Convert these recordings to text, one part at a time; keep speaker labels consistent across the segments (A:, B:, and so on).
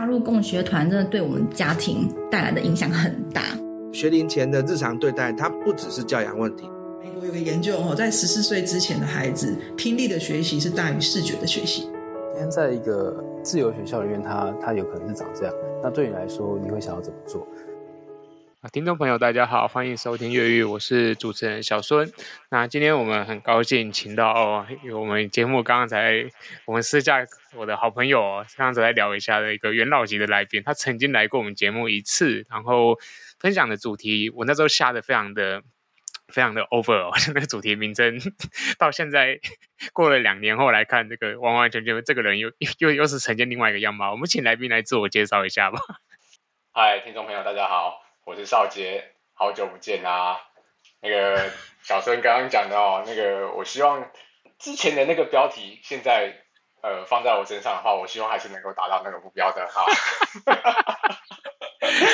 A: 加入共学团真的对我们家庭带来的影响很大。
B: 学龄前的日常对待，它不只是教养问题。
C: 美国有个研究哦，在十四岁之前的孩子，听力的学习是大于视觉的学习。
D: 今天在一个自由学校里面，他他有可能是长这样。那对你来说，你会想要怎么做？
E: 啊，听众朋友，大家好，欢迎收听《越狱》，我是主持人小孙。那今天我们很高兴请到哦，我们节目刚刚才我们私下我的好朋友，刚刚才来聊一下的一个元老级的来宾，他曾经来过我们节目一次，然后分享的主题，我那时候下的非常的非常的 over 哦，那个主题名称到现在过了两年后来看，这个完完全全这个人又又又是呈现另外一个样貌。我们请来宾来自我介绍一下吧。
F: 嗨，听众朋友，大家好。我是少杰，好久不见啊！那个小孙刚刚讲的哦，那个我希望之前的那个标题，现在呃放在我身上的话，我希望还是能够达到那个目标的哈。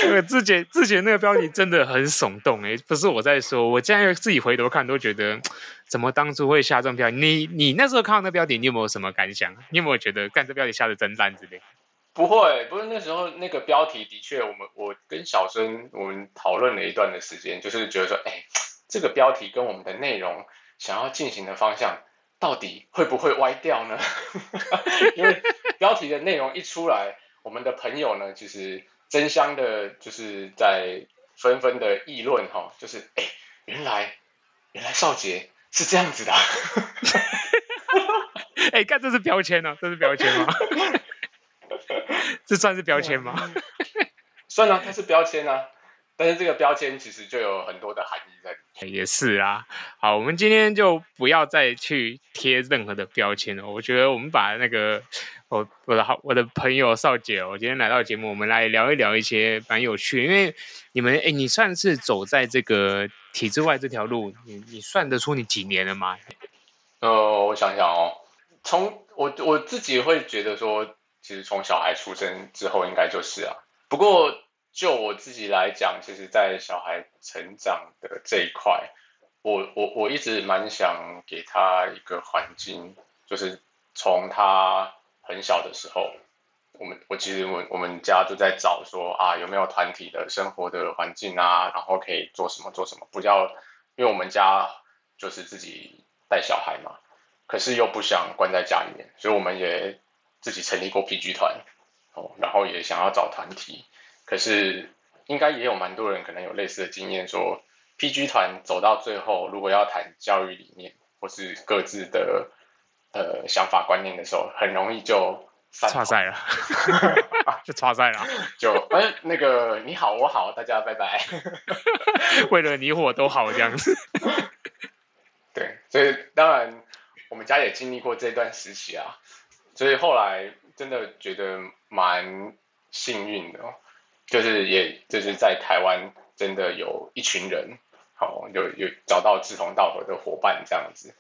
E: 那个 之前之前那个标题真的很耸动诶，不是我在说，我现在自己回头看都觉得，怎么当初会下这种标题？你你那时候看到那标题，你有没有什么感想？你有没有觉得干这标题下的真烂之类？
F: 不会，不是那时候那个标题的确，我们我跟小孙我们讨论了一段的时间，就是觉得说，哎，这个标题跟我们的内容想要进行的方向，到底会不会歪掉呢？因为标题的内容一出来，我们的朋友呢，其实争相的，就是在纷纷的议论哈，就是哎，原来原来少杰是这样子的，
E: 哎，看这是标签呢、啊，这是标签吗？这算是标签吗？
F: 算啊，它是标签啊。但是这个标签其实就有很多的含义在里面。
E: 也是啊。好，我们今天就不要再去贴任何的标签了。我觉得我们把那个我我的好我的朋友少杰哦，我今天来到节目，我们来聊一聊一些蛮有趣。因为你们哎，你算是走在这个体制外这条路，你你算得出你几年了吗？
F: 呃，我想想哦，从我我自己会觉得说。其实从小孩出生之后，应该就是啊。不过就我自己来讲，其实，在小孩成长的这一块，我我我一直蛮想给他一个环境，就是从他很小的时候，我们我其实我我们家就在找说啊，有没有团体的生活的环境啊，然后可以做什么做什么，不要因为我们家就是自己带小孩嘛，可是又不想关在家里面，所以我们也。自己成立过 PG 团，哦，然后也想要找团体，可是应该也有蛮多人可能有类似的经验，说 PG 团走到最后，如果要谈教育理念或是各自的呃想法观念的时候，很容易就散
E: 赛了，就差赛了，
F: 就哎那个你好我好大家拜拜，
E: 为了你我都好这样子，
F: 对，所以当然我们家也经历过这段时期啊。所以后来真的觉得蛮幸运的，就是也就是在台湾真的有一群人，好有有找到志同道合的伙伴这样子。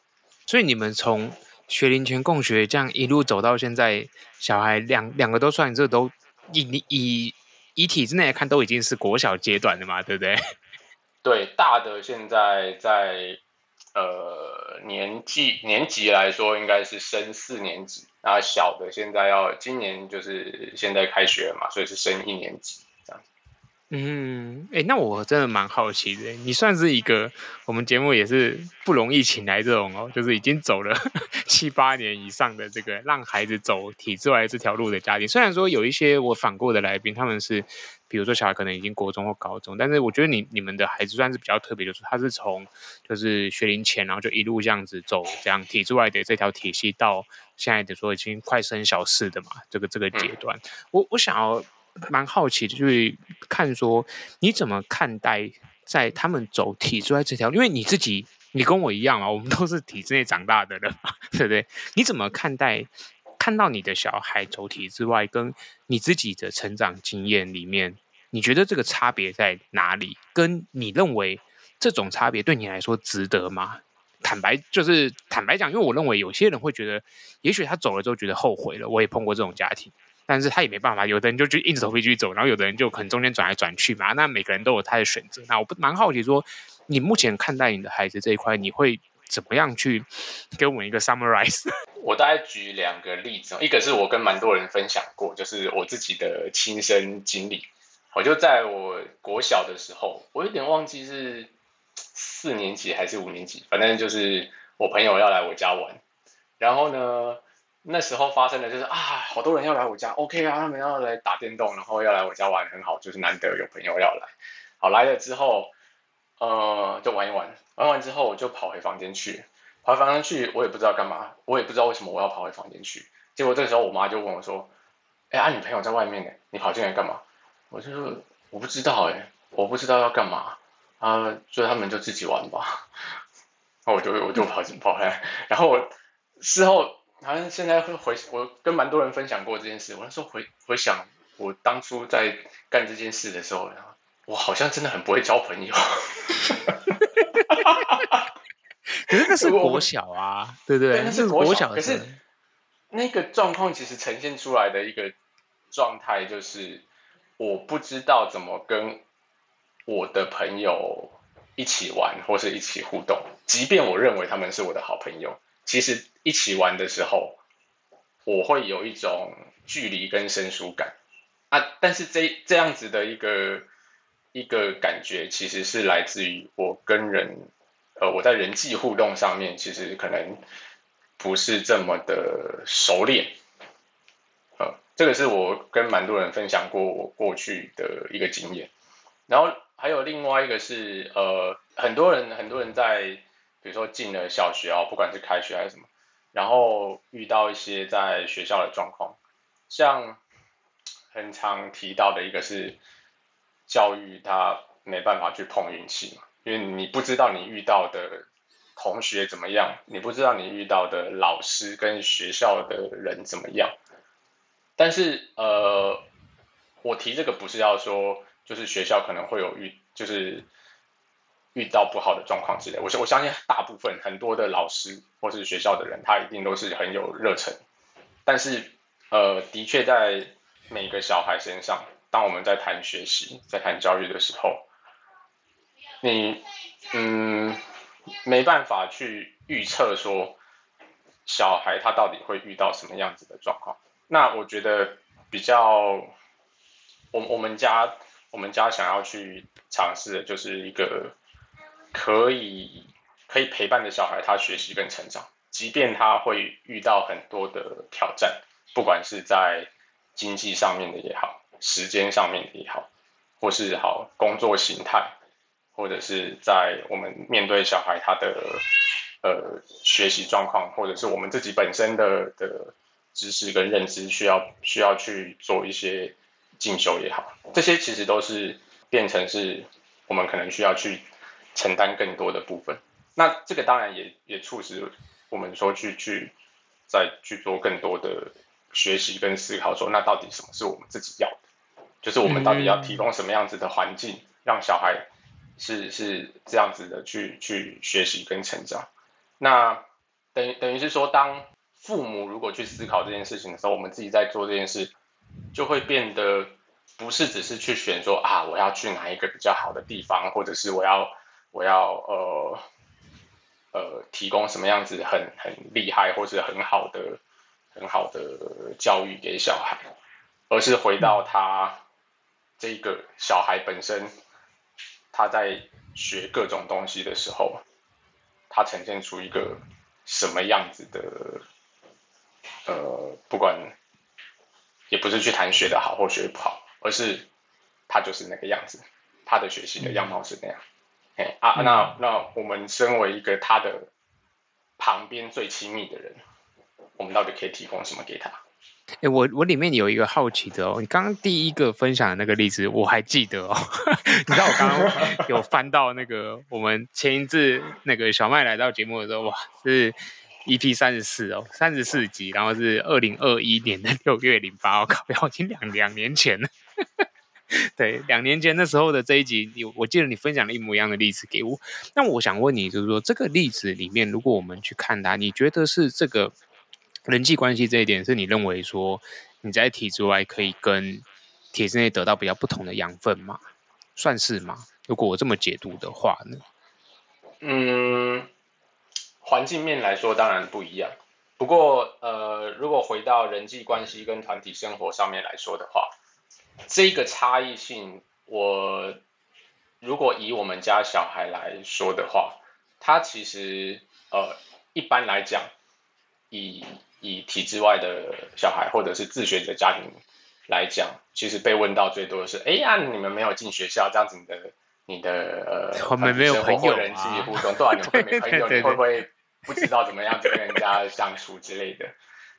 E: 所以你们从学龄前共学这样一路走到现在，小孩两两个都算这都以以以体制内来看都已经是国小阶段的嘛，对不对？
F: 对，大的现在在。呃，年纪年级来说，应该是升四年级。那小的现在要今年就是现在开学了嘛，所以是升一年级。
E: 嗯，哎、欸，那我真的蛮好奇的。你算是一个我们节目也是不容易请来这种哦，就是已经走了 七八年以上的这个让孩子走体制外这条路的家庭。虽然说有一些我访过的来宾，他们是。比如说小孩可能已经国中或高中，但是我觉得你你们的孩子算是比较特别，就是他是从就是学龄前，然后就一路这样子走，这样体制外的这条体系到现在的说已经快升小四的嘛，这个这个阶段，我我想要蛮好奇的，就是看说你怎么看待在他们走体制外这条路，因为你自己你跟我一样啊，我们都是体制内长大的人，对不对？你怎么看待？看到你的小孩走体制外，跟你自己的成长经验里面，你觉得这个差别在哪里？跟你认为这种差别对你来说值得吗？坦白就是坦白讲，因为我认为有些人会觉得，也许他走了之后觉得后悔了。我也碰过这种家庭，但是他也没办法。有的人就就硬着头皮继续走，然后有的人就可能中间转来转去嘛。那每个人都有他的选择。那我不蛮好奇说，你目前看待你的孩子这一块，你会怎么样去给我们一个 summarize？
F: 我大概举两个例子，一个是我跟蛮多人分享过，就是我自己的亲身经历。我就在我国小的时候，我有点忘记是四年级还是五年级，反正就是我朋友要来我家玩，然后呢，那时候发生的就是啊，好多人要来我家，OK 啊，他们要来打电动，然后要来我家玩，很好，就是难得有朋友要来。好，来了之后，呃，就玩一玩，玩完之后我就跑回房间去，跑回房间去，我也不知道干嘛，我也不知道为什么我要跑回房间去。结果这个时候我妈就问我说：“哎，啊，你朋友在外面呢，你跑进来干嘛？”我就说：“我不知道哎，我不知道要干嘛啊，所以他们就自己玩吧。”然后我就我就跑进跑回来，然后我事后好像现在会回，我跟蛮多人分享过这件事。我那时候回回想，我当初在干这件事的时候，然后我好像真的很不会交朋友。
E: 可是那是国小啊，对不对？
F: 那是国小，可是那个状况其实呈现出来的一个状态就是，我不知道怎么跟我的朋友一起玩或是一起互动，即便我认为他们是我的好朋友，其实一起玩的时候，我会有一种距离跟生疏感啊。但是这这样子的一个一个感觉，其实是来自于我跟人，呃，我在人际互动上面，其实可能不是这么的熟练。这个是我跟蛮多人分享过我过去的一个经验，然后还有另外一个是，呃，很多人很多人在，比如说进了小学哦，不管是开学还是什么，然后遇到一些在学校的状况，像很常提到的一个是教育，他没办法去碰运气嘛，因为你不知道你遇到的同学怎么样，你不知道你遇到的老师跟学校的人怎么样。但是呃，我提这个不是要说，就是学校可能会有遇，就是遇到不好的状况之类。我我相信大部分很多的老师或是学校的人，他一定都是很有热忱。但是呃，的确在每个小孩身上，当我们在谈学习、在谈教育的时候，你嗯没办法去预测说小孩他到底会遇到什么样子的状况。那我觉得比较，我我们家我们家想要去尝试的就是一个可以可以陪伴的小孩，他学习跟成长，即便他会遇到很多的挑战，不管是在经济上面的也好，时间上面的也好，或是好工作形态，或者是在我们面对小孩他的呃学习状况，或者是我们自己本身的的。知识跟认知需要需要去做一些进修也好，这些其实都是变成是我们可能需要去承担更多的部分。那这个当然也也促使我们说去去再去做更多的学习跟思考，说那到底什么是我们自己要的？就是我们到底要提供什么样子的环境，让小孩是是这样子的去去学习跟成长。那等于等于是说当。父母如果去思考这件事情的时候，我们自己在做这件事，就会变得不是只是去选说啊，我要去哪一个比较好的地方，或者是我要我要呃呃提供什么样子很很厉害或是很好的很好的教育给小孩，而是回到他这个小孩本身，他在学各种东西的时候，他呈现出一个什么样子的。呃，不管，也不是去谈学的好或学不好，而是他就是那个样子，他的学习的样貌是那样。哎、嗯、啊，那那我们身为一个他的旁边最亲密的人，我们到底可以提供什么给他？
E: 哎，我我里面有一个好奇的哦，你刚刚第一个分享的那个例子，我还记得哦。你知道我刚刚有翻到那个我们前一次那个小麦来到节目的时候，哇，是。EP 三十四哦，三十四集，然后是二零二一年的六月零八我，靠，已经两两年前了。对，两年前那时候的这一集，你我记得你分享了一模一样的例子给我。那我想问你，就是说这个例子里面，如果我们去看它，你觉得是这个人际关系这一点，是你认为说你在体制外可以跟体制内得到比较不同的养分吗？算是吗？如果我这么解读的话呢？
F: 嗯。环境面来说，当然不一样。不过，呃，如果回到人际关系跟团体生活上面来说的话，这个差异性，我如果以我们家小孩来说的话，他其实呃，一般来讲，以以体制外的小孩或者是自学者家庭来讲，其实被问到最多的是：哎呀，你们没有进学校，这样子你的你的呃，
E: 我们没有朋友、啊、
F: 人际互动，对啊，你会没朋友，你会不会不知道怎么样子跟人家相处之类的？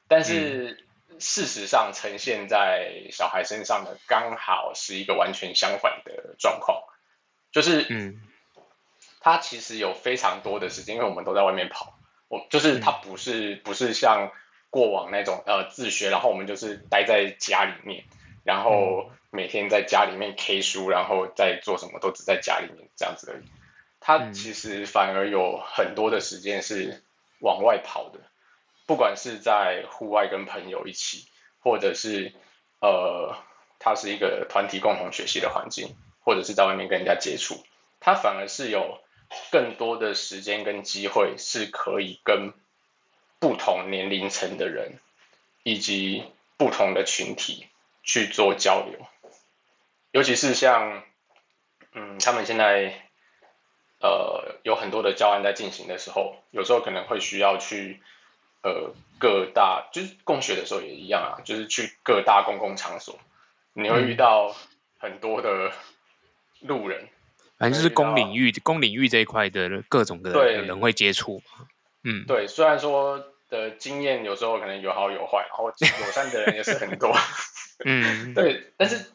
F: 但是事实上呈现在小孩身上的，刚好是一个完全相反的状况，就是嗯，他其实有非常多的时间，因为我们都在外面跑，我就是他不是不是像。过往那种呃自学，然后我们就是待在家里面，然后每天在家里面 K 书，然后再做什么都只在家里面这样子而已。他其实反而有很多的时间是往外跑的，不管是在户外跟朋友一起，或者是呃，他是一个团体共同学习的环境，或者是在外面跟人家接触，他反而是有更多的时间跟机会是可以跟。不同年龄层的人，以及不同的群体去做交流，尤其是像，嗯，他们现在，呃，有很多的教案在进行的时候，有时候可能会需要去，呃，各大就是共学的时候也一样啊，就是去各大公共场所，你会遇到很多的路人，
E: 反正就是公领域、公领域这一块的各种的人会接触。嗯，
F: 对，虽然说的经验有时候可能有好有坏，然后友善的人也是很多，嗯，对，但是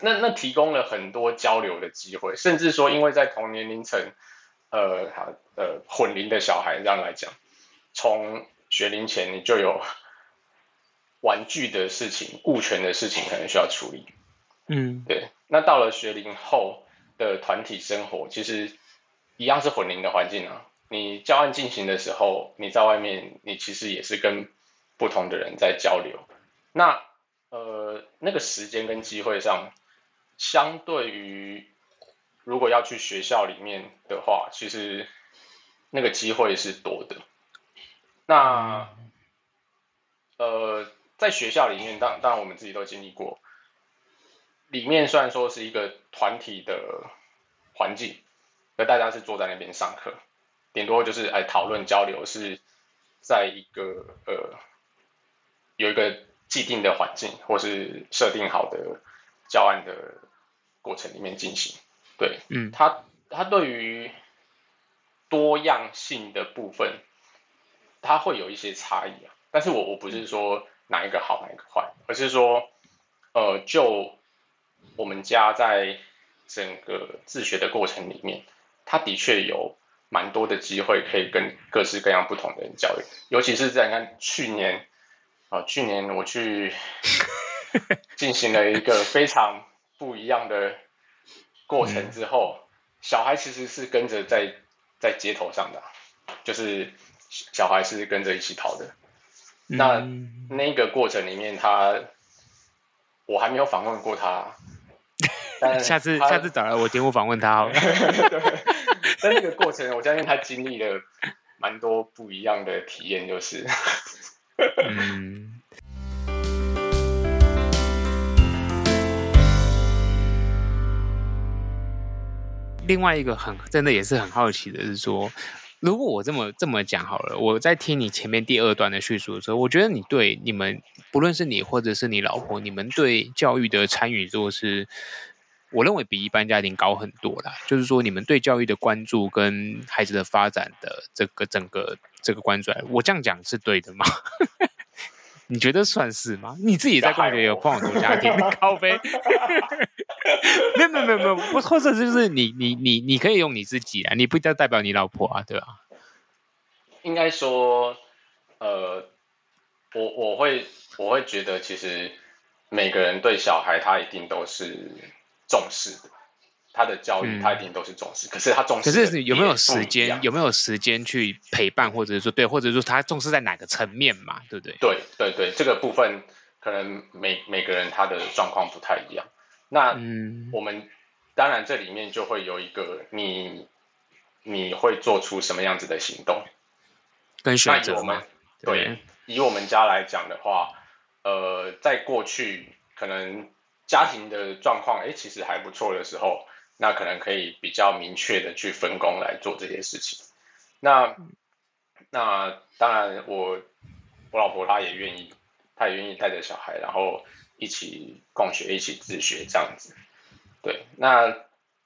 F: 那那提供了很多交流的机会，甚至说，因为在同年龄层，呃，好呃，混龄的小孩这样来讲，从学龄前你就有 玩具的事情、物权的事情可能需要处理，嗯，对，那到了学龄后的团体生活，其实一样是混龄的环境啊。你教案进行的时候，你在外面，你其实也是跟不同的人在交流。那呃，那个时间跟机会上，相对于如果要去学校里面的话，其实那个机会是多的。那呃，在学校里面，当当然我们自己都经历过，里面虽然说是一个团体的环境，那大家是坐在那边上课。顶多就是来讨论交流，是在一个呃有一个既定的环境，或是设定好的教案的过程里面进行。对，嗯，他他对于多样性的部分，他会有一些差异啊。但是我我不是说哪一个好哪一个坏，而是说，呃，就我们家在整个自学的过程里面，他的确有。蛮多的机会可以跟各式各样不同的人交流，尤其是在你看去年啊、呃，去年我去 进行了一个非常不一样的过程之后，嗯、小孩其实是跟着在在街头上的，就是小孩是跟着一起跑的。嗯、那那个过程里面他，他我还没有访问过他，但
E: 下次下次找来我节目访问他好了。对
F: 在那个过程，我相信他经历了蛮多不一样的体验，就是，嗯。
E: 另外一个很真的也是很好奇的是说，如果我这么这么讲好了，我在听你前面第二段的叙述的时候，我觉得你对你们，不论是你或者是你老婆，你们对教育的参与度是。我认为比一般家庭高很多啦，就是说你们对教育的关注跟孩子的发展的这个整个这个关注，我这样讲是对的吗？你觉得算是吗？你自己在共学有碰很多家庭高飞，没有没有没有没有，或者就是你你你你可以用你自己啊，你不一定要代表你老婆啊，对吧？
F: 应该说，呃，我我会我会觉得，其实每个人对小孩他一定都是。重视的，他的教育他一定都是重视，嗯、可是他重视，
E: 可是有没有时间？有没有时间去陪伴，或者是说对，或者说他重视在哪个层面嘛？对不对？
F: 对对对，这个部分可能每每个人他的状况不太一样。那嗯，我们当然这里面就会有一个你你会做出什么样子的行动？
E: 跟选择
F: 我们
E: 对，
F: 对，以我们家来讲的话，呃，在过去可能家庭的状况，哎，其实还不错的时候，那可能可以比较明确的去分工来做这些事情。那那当然我，我我老婆她也愿意，她也愿意带着小孩，然后一起共学，一起自学这样子。对，那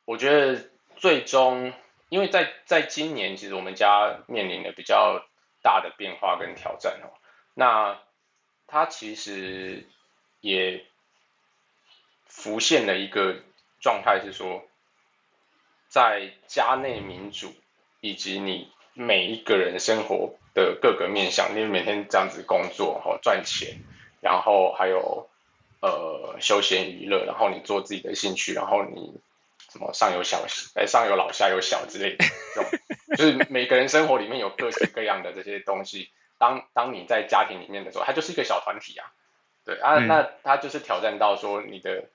F: 我觉得最终，因为在在今年，其实我们家面临的比较大的变化跟挑战哦。那他其实也浮现了一个状态，是说，在家内民主以及你每一个人生活的各个面向，你每天这样子工作哈，赚钱，然后还有。呃，休闲娱乐，然后你做自己的兴趣，然后你什么上有小，哎，上有老下有小之类的，这种 就是每个人生活里面有各式各样的这些东西。当当你在家庭里面的时候，它就是一个小团体啊，对啊，嗯、那它就是挑战到说你的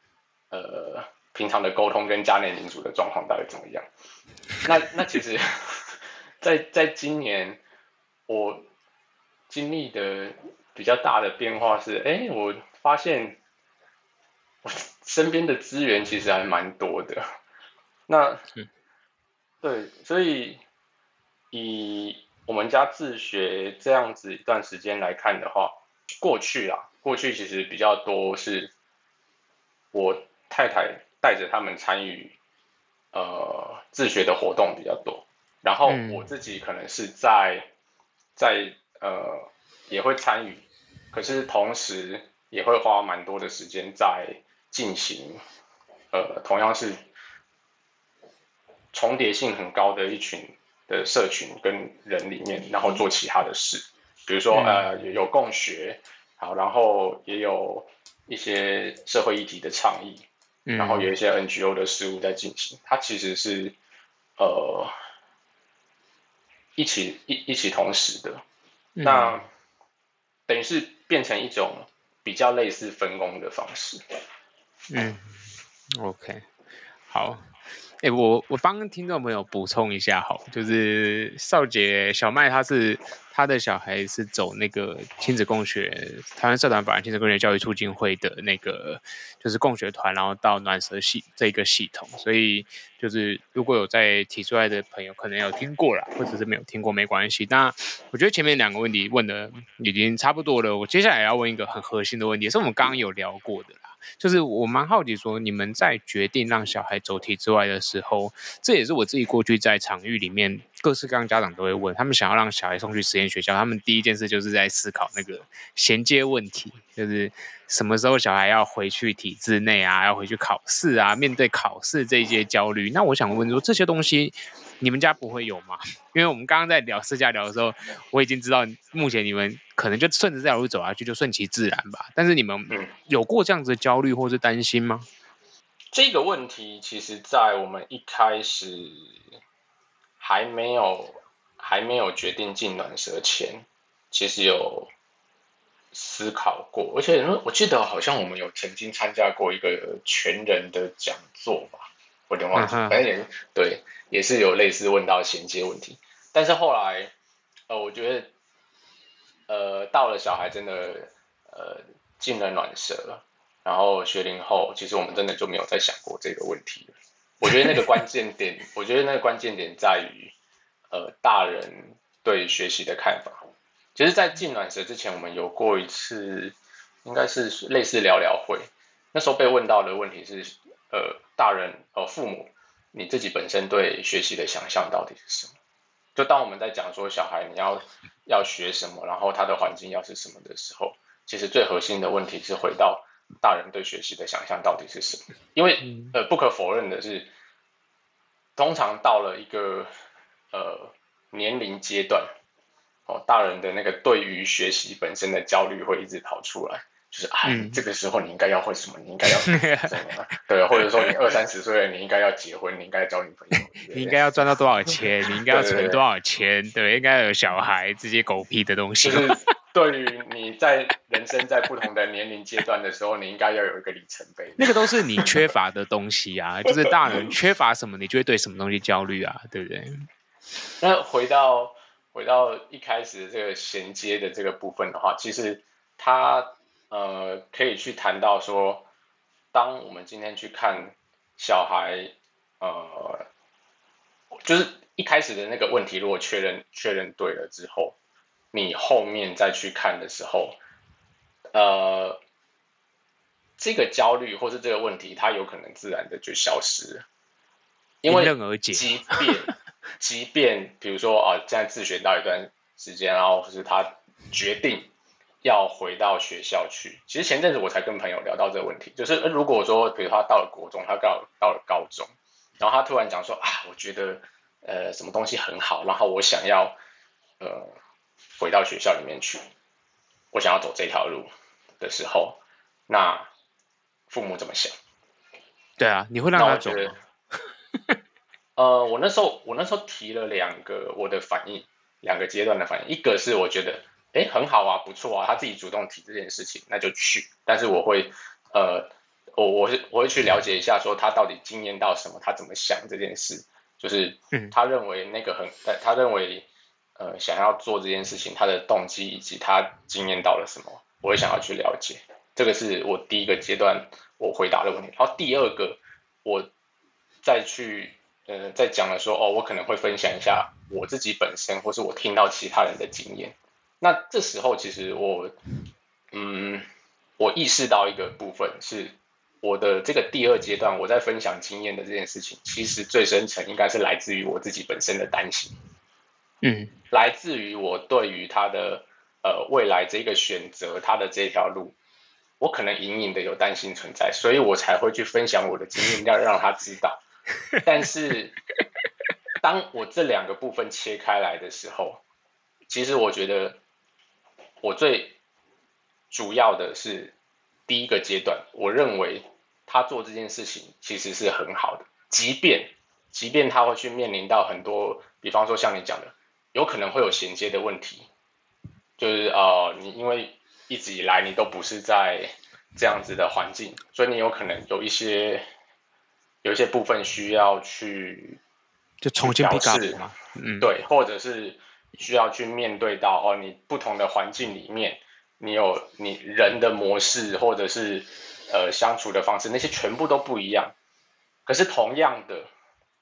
F: 呃平常的沟通跟家内民主的状况到底怎么样？那那其实在，在在今年我经历的比较大的变化是，哎，我发现。我身边的资源其实还蛮多的，那，对，所以以我们家自学这样子一段时间来看的话，过去啊，过去其实比较多是我太太带着他们参与呃自学的活动比较多，然后我自己可能是在在呃也会参与，可是同时也会花蛮多的时间在。进行，呃，同样是重叠性很高的一群的社群跟人里面，然后做其他的事，比如说呃有共学，好，然后也有一些社会议题的倡议，然后有一些 NGO 的事务在进行，它其实是呃一起一一起同时的，那等于是变成一种比较类似分工的方式。
E: 嗯，OK，好，哎、欸，我我帮听众朋友补充一下，好，就是少杰小麦他是他的小孩是走那个亲子共学，台湾社团法人亲子共学教育促进会的那个就是共学团，然后到暖舍系这个系统，所以就是如果有在提出来的朋友，可能有听过啦，或者是没有听过没关系。那我觉得前面两个问题问的已经差不多了，我接下来要问一个很核心的问题，也是我们刚刚有聊过的啦。就是我蛮好奇，说你们在决定让小孩走体制外的时候，这也是我自己过去在场域里面各式各样家长都会问，他们想要让小孩送去实验学校，他们第一件事就是在思考那个衔接问题，就是什么时候小孩要回去体制内啊，要回去考试啊，面对考试这些焦虑。那我想问说，这些东西你们家不会有吗？因为我们刚刚在聊私下聊的时候，我已经知道目前你们。可能就顺着这条路走下去，就顺其自然吧。但是你们有过这样子的焦虑或是担心吗？
F: 这个问题，其实，在我们一开始还没有还没有决定进暖舍前，其实有思考过。而且，我记得好像我们有曾经参加过一个全人的讲座吧，我有点忘记。反正也对，也是有类似问到衔接问题。但是后来，呃，我觉得。呃，到了小孩真的呃进了暖舍，然后学龄后，其实我们真的就没有再想过这个问题了。我觉得那个关键点，我觉得那个关键点在于呃大人对学习的看法。其实，在进暖舍之前，我们有过一次，应该是类似聊聊会，那时候被问到的问题是，呃，大人呃父母你自己本身对学习的想象到底是什么？就当我们在讲说小孩你要要学什么，然后他的环境要是什么的时候，其实最核心的问题是回到大人对学习的想象到底是什么？因为呃不可否认的是，通常到了一个呃年龄阶段，哦，大人的那个对于学习本身的焦虑会一直跑出来。就是哎，嗯、这个时候你应该要会什么？你应该要 什么？对，或者说你二三十岁了，你应该要结婚，你应该要交女朋友，你应该要赚到多少钱？你应该要存多少钱？对，应该要有小孩这些狗屁的东西。就是 对于你在人生在不同的年龄阶段的时候，你应该要有一个里程碑。那个都是你缺乏的东西啊，就是大人缺乏什么，你就会对什么东西焦虑啊，对不对？那回到回到一开始的这个衔接的这个部分的话，其实它呃可以去谈到说，当我们今天去看小孩，呃，就是一开始的那个问题，如果确认确认对了之后，你后面再去看的时候，呃，这个焦虑或是这个问题，它有可能自然的就消失了，因为即便即便比如说啊，现在自学到一段时间，然后或是他决定要回到学校去，其实前阵子我才跟朋友聊到这个问题，就是如果说比如他到了国中，他到到了高中，然后他突然讲说啊，我觉得呃什么东西很好，然后我想要呃。回到学校里面去，我想要走这条路的时候，那父母怎么想？
E: 对啊，你会让他走吗？
F: 呃，我那时候我那时候提了两个我的反应，两个阶段的反应。一个是我觉得，哎，很好啊，不错啊，他自己主动提这件事情，那就去。但是我会，呃，我我是我会去了解一下，说他到底经验到什么，他怎么想这件事，就是他认为那个很，嗯、他认为。呃，想要做这件事情，他的动机以及他经验到了什么，我会想要去了解。这个是我第一个阶段我回答的问题。然后第二个，我再去呃在讲了说，哦，我可能会分享一下我自己本身，或是我听到其他人的经验。那这时候其实我，嗯，我意识到一个部分是，我的这个第二阶段我在分享经验的这件事情，其实最深层应该是来自于我自己本身的担心。嗯，来自于我对于他的呃未来这个选择，他的这条路，我可能隐隐的有担心存在，所以我才会去分享我的经验，要让他知道。但是，当我这两个部分切开来的时候，其实我觉得我最主要的是第一个阶段，我认为他做这件事情其实是很好的，即便即便他会去面临到很多，比方说像你讲的。有可能会有衔接的问题，就是呃，你因为一直以来你都不是在这样子的环境，所以你有可能有一些有一些部分需要去
E: 就重新调试嘛，
F: 嗯，对，或者是需要去面对到哦，你不同的环境里面，你有你人的模式或者是呃相处的方式，那些全部都不一样。可是同样的，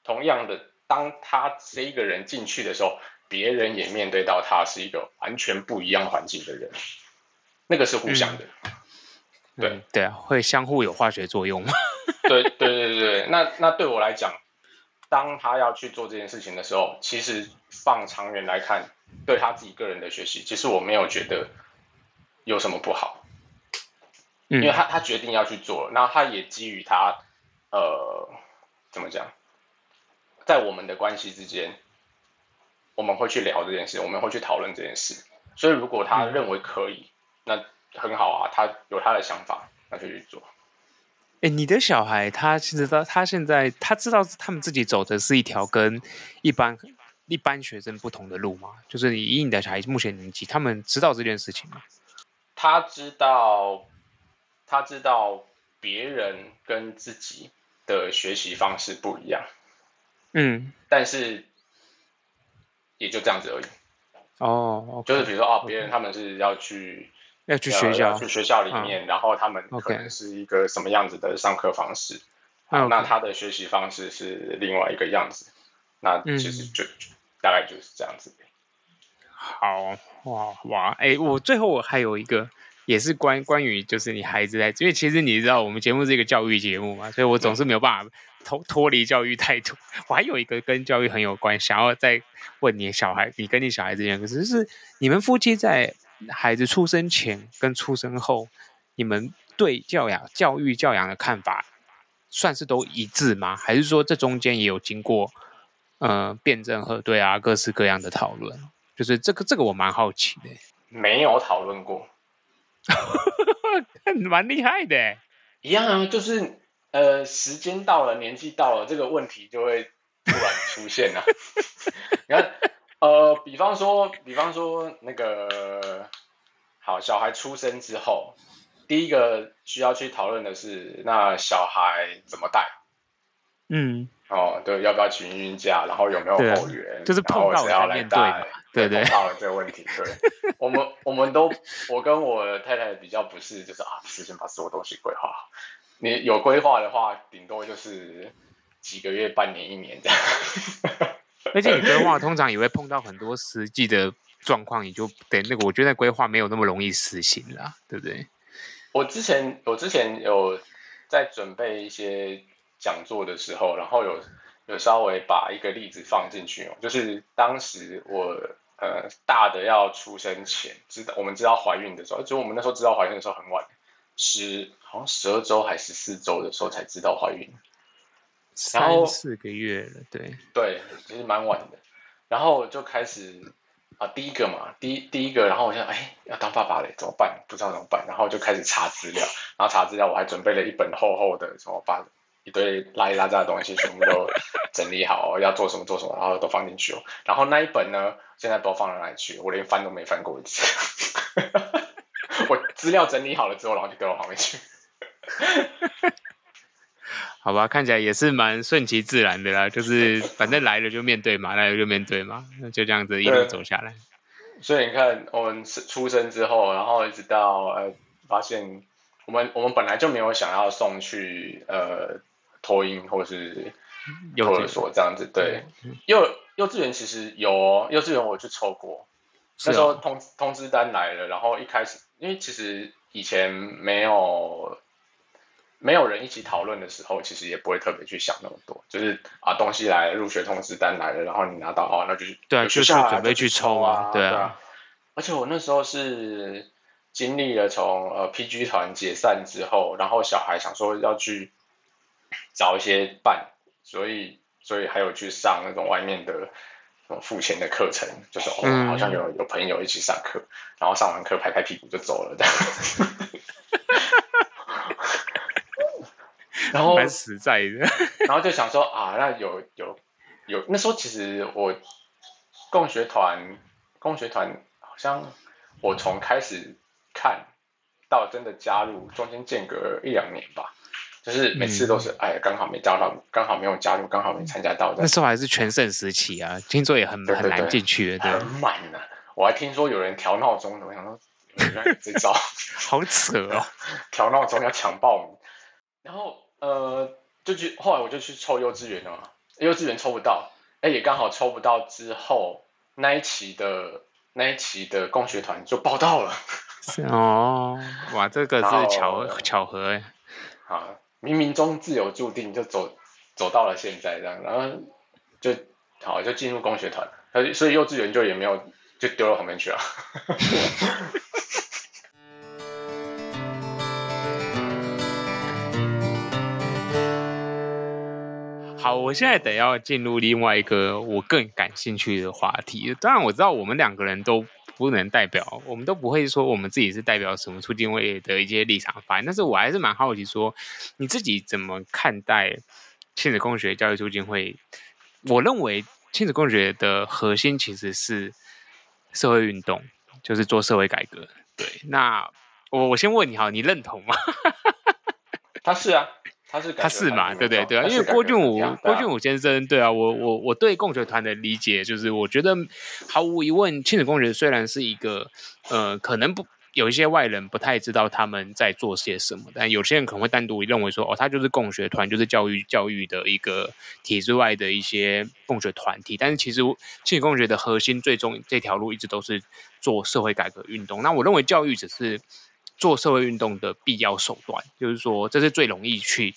F: 同样的，当他这一个人进去的时候。别人也面对到他是一个完全不一样环境的人，那个是互相的，嗯、对、
E: 嗯、对啊，会相互有化学作用吗？
F: 对对对对，那那对我来讲，当他要去做这件事情的时候，其实放长远来看，对他自己个人的学习，其实我没有觉得有什么不好，嗯、因为他他决定要去做，那他也基于他呃怎么讲，在我们的关系之间。我们会去聊这件事，我们会去讨论这件事。所以，如果他认为可以，嗯、那很好啊，他有他的想法，那就去做。
E: 哎，你的小孩他其实他他现在他知道他们自己走的是一条跟一般一般学生不同的路吗？就是你以你的小孩目前年纪，他们知道这件事情吗？
F: 他知道，他知道别人跟自己的学习方式不一样。嗯，但是。也就这样子而已。
E: 哦，oh, okay,
F: 就是比如说哦，别人他们是要去
E: 要去学校，
F: 去学校里面，嗯、然后他们可能是一个什么样子的上课方式，
E: 嗯、
F: 那他的学习方式是另外一个样子。那其实就、大概就是这样子。
E: 好哇哇，哎、欸，我最后我还有一个。也是关关于就是你孩子在，因为其实你知道我们节目是一个教育节目嘛，所以我总是没有办法脱脱离教育态度。我还有一个跟教育很有关，想要再问你小孩，你跟你小孩之间，可是是你们夫妻在孩子出生前跟出生后，你们对教养、教育、教养的看法，算是都一致吗？还是说这中间也有经过呃辩证核对啊，各式各样的讨论？就是这个这个我蛮好奇的。
F: 没有讨论过。
E: 蛮厉害的，
F: 一样啊，就是呃，时间到了，年纪到了，这个问题就会突然出现了。你看，呃，比方说，比方说那个，好，小孩出生之后，第一个需要去讨论的是，那小孩怎么带？嗯，哦，对，要不要请孕假？然后有没有后援？
E: 就是碰到要来带。对对，
F: 碰到了这个问题。对，我们我们都，我跟我太太比较不是，就是啊，事先把所有东西规划好。你有规划的话，顶多就是几个月、半年、一年这样。
E: 而且你规划通常也会碰到很多实际的状况，你就得那个，我觉得规划没有那么容易实行啦，对不对？
F: 我之前我之前有在准备一些讲座的时候，然后有有稍微把一个例子放进去哦，就是当时我呃大的要出生前，知道我们知道怀孕的时候，就我们那时候知道怀孕的时候很晚，十好像十二周还是四周的时候才知道怀孕，
E: 然后三四个月了，对
F: 对，其实蛮晚的，然后就开始。啊，第一个嘛，第一第一个，然后我想，哎，要当爸爸嘞，怎么办？不知道怎么办，然后就开始查资料，然后查资料，我还准备了一本厚厚的，什么把一堆拉里拉杂的东西全部都整理好，要做什么做什么，然后都放进去哦。然后那一本呢，现在不知道放到哪里去，我连翻都没翻过一次。我资料整理好了之后，然后就丢到旁边去。
E: 好吧，看起来也是蛮顺其自然的啦，就是 反正来了就面对嘛，来了就面对嘛，那就这样子一路走下来。
F: 所以你看，我们出生之后，然后一直到呃，发现我们我们本来就没有想要送去呃托婴或是幼儿所这样子，对。幼幼稚园其实有哦，幼稚园我去抽过，那时候通通知单来了，然后一开始因为其实以前没有。没有人一起讨论的时候，其实也不会特别去想那么多，就是啊，东西来了，入学通知单来了，然后你拿到哦，那就是
E: 对啊，就是准备去抽啊，对啊。对啊，
F: 而且我那时候是经历了从呃 PG 团解散之后，然后小孩想说要去找一些伴，所以所以还有去上那种外面的那种付钱的课程，就是哦，嗯、好像有有朋友一起上课，然后上完课拍拍屁股就走了这样。然后蛮
E: 实在的，
F: 然后就想说啊，那有有有，那时候其实我共学团共学团好像我从开始看到真的加入，中间间隔一两年吧，就是每次都是、嗯、哎，刚好没加到，刚好没有加入，刚好没参加到。
E: 那时候还是全盛时期啊，听说也很
F: 对对对
E: 很难进去的，对
F: 很满呢、啊。我还听说有人调闹钟的，我想说原来这招
E: 好扯哦，
F: 调闹钟要抢报名，然后。呃，就去后来我就去抽幼稚园了嘛，幼稚园抽不到，哎，也刚好抽不到，之后那一期的那一期的工学团就报到了。
E: 哦，哇，这个是巧巧合哎，
F: 啊，冥冥中自有注定，就走走到了现在这样，然后就好就进入工学团，所以幼稚园就也没有就丢到旁边去了。
E: 好，我现在得要进入另外一个我更感兴趣的话题。当然，我知道我们两个人都不能代表，我们都不会说我们自己是代表什么促进会的一些立场发言。但是我还是蛮好奇，说你自己怎么看待亲子共学教育促进会？我认为亲子共学的核心其实是社会运动，就是做社会改革。对，那我我先问你，好，你认同吗？
F: 他是啊。他是
E: 他是嘛？对对对啊！因为郭俊武郭俊武先生，对啊，我我我对共学团的理解就是，我觉得毫无疑问，亲子共学虽然是一个呃，可能不有一些外人不太知道他们在做些什么，但有些人可能会单独认为说，哦，他就是共学团，就是教育教育的一个体制外的一些共学团体。但是其实亲子共学的核心，最终这条路一直都是做社会改革运动。那我认为教育只是做社会运动的必要手段，就是说这是最容易去。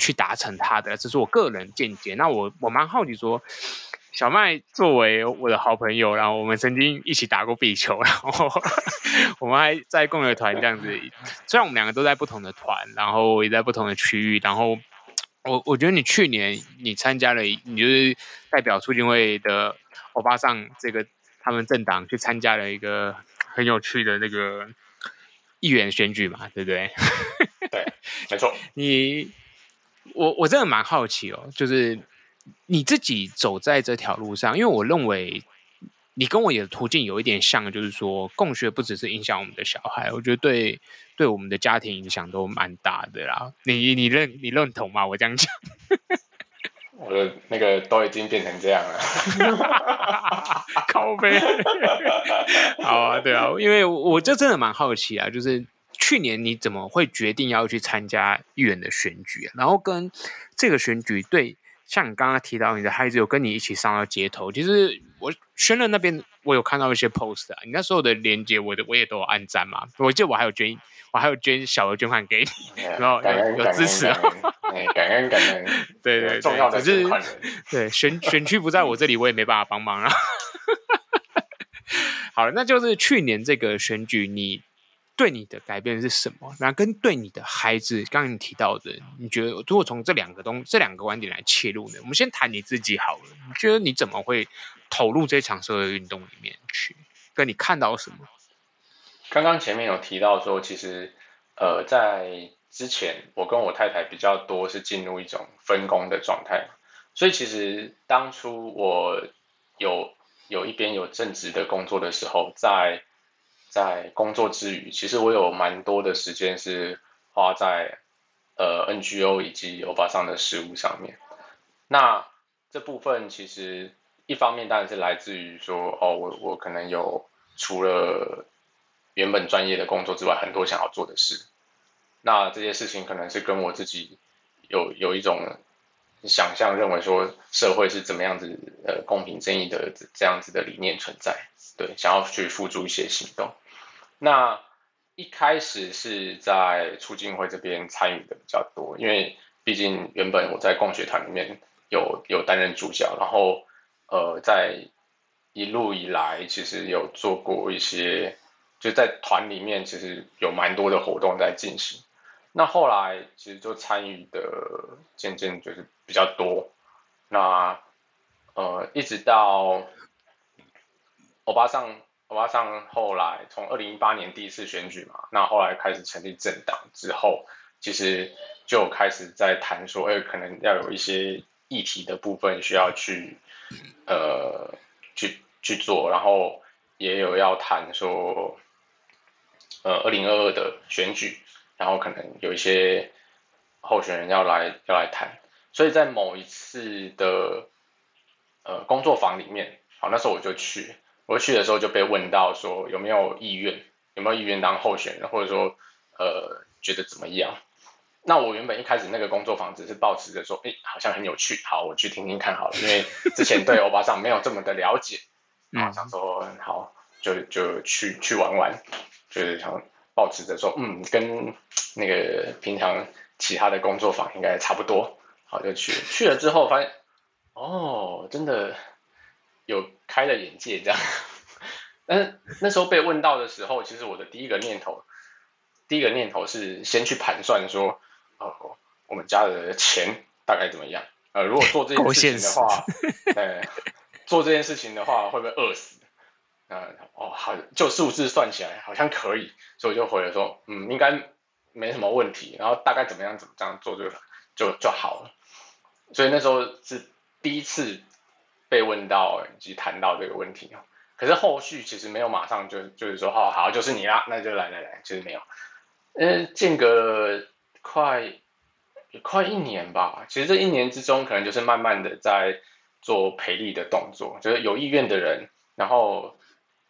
E: 去达成它的，这是我个人见解。那我我蛮好奇说，小麦作为我的好朋友，然后我们曾经一起打过壁球，然后 我们还在共学团这样子。虽然我们两个都在不同的团，然后也在不同的区域，然后我我觉得你去年你参加了，你就是代表促进会的欧巴桑这个他们政党去参加了一个很有趣的那个议员选举嘛，对不对？
F: 对，没错，
E: 你。我我真的蛮好奇哦，就是你自己走在这条路上，因为我认为你跟我的途径有一点像，就是说共学不只是影响我们的小孩，我觉得对对我们的家庭影响都蛮大的啦。你你认你认同吗？我这样讲，
F: 我的那个都已经变成这样了，
E: 靠北。好啊，对啊，因为我就真的蛮好奇啊，就是去年你怎么会决定要去参加议员的选举啊？然后跟这个选举对。像你刚刚提到你的孩子有跟你一起上到街头，其实我宣乐那边我有看到一些 post 啊，你那所有的连接我的我也都有按赞嘛，我记得我还有捐，我还有捐小额捐款给你，然后有有支持啊，
F: 感恩感恩，
E: 对对对，
F: 重要的捐
E: 款人，对选选区不在我这里，我也没办法帮忙啊。好了，那就是去年这个选举你。对你的改变是什么？然后跟对你的孩子，刚刚你提到的，你觉得如果从这两个东这两个观点来切入呢？我们先谈你自己好了。你觉得你怎么会投入这场社会运动里面去？跟你看到什么？
F: 刚刚前面有提到说，其实呃，在之前我跟我太太比较多是进入一种分工的状态，所以其实当初我有有一边有正职的工作的时候，在在工作之余，其实我有蛮多的时间是花在呃 NGO 以及欧巴桑的事务上面。那这部分其实一方面当然是来自于说，哦，我我可能有除了原本专业的工作之外，很多想要做的事。那这些事情可能是跟我自己有有一种想象，认为说社会是怎么样子呃公平正义的这样子的理念存在。对，想要去付诸一些行动。那一开始是在促进会这边参与的比较多，因为毕竟原本我在共学团里面有有担任助教，然后呃，在一路以来其实有做过一些，就在团里面其实有蛮多的活动在进行。那后来其实就参与的渐渐就是比较多，那呃一直到。欧巴桑，欧巴桑后来从二零一八年第一次选举嘛，那后来开始成立政党之后，其实就开始在谈说，哎，可能要有一些议题的部分需要去，呃，去去做，然后也有要谈说，呃，二零二二的选举，然后可能有一些候选人要来要来谈，所以在某一次的呃工作坊里面，好，那时候我就去。我去的时候就被问到说有没有意愿，有没有意愿当候选人，或者说呃觉得怎么样？那我原本一开始那个工作坊只是抱持着说，哎，好像很有趣，好，我去听听看好了，因为之前对欧巴桑没有这么的了解，然后，想说好就就去去玩玩，就是想抱持着说，嗯，跟那个平常其他的工作坊应该差不多，好就去去了之后发现，哦，真的。有开了眼界，这样。但是那时候被问到的时候，其实我的第一个念头，第一个念头是先去盘算说，哦，我们家的钱大概怎么样？呃，如果做这件事情的话，呃，做这件事情的话会不会饿死？呃，哦，好，就数字算起来好像可以，所以我就回了说，嗯，应该没什么问题。然后大概怎么样，怎么这样做就就就好了。所以那时候是第一次。被问到以及谈到这个问题，可是后续其实没有马上就就是说，哦好就是你啦，那就来来来，其实没有，嗯，间隔快也快一年吧，其实这一年之中，可能就是慢慢的在做培力的动作，就是有意愿的人，然后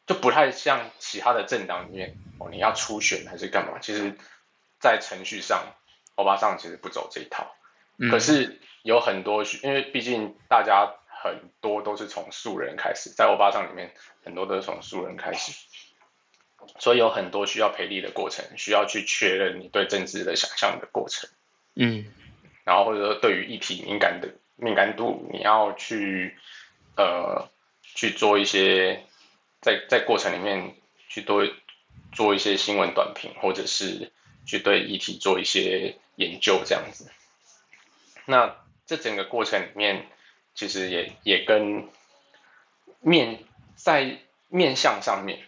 F: 就不太像其他的政党里面，哦，你要初选还是干嘛？其实，在程序上，欧巴桑其实不走这一套，可是有很多，因为毕竟大家。很多都是从素人开始，在欧巴桑里面，很多都是从素人开始，所以有很多需要培力的过程，需要去确认你对政治的想象的过程，嗯，然后或者说对于议题敏感的敏感度，你要去呃去做一些在在过程里面去多做一些新闻短评，或者是去对议题做一些研究这样子，那这整个过程里面。其实也也跟面在面向上面，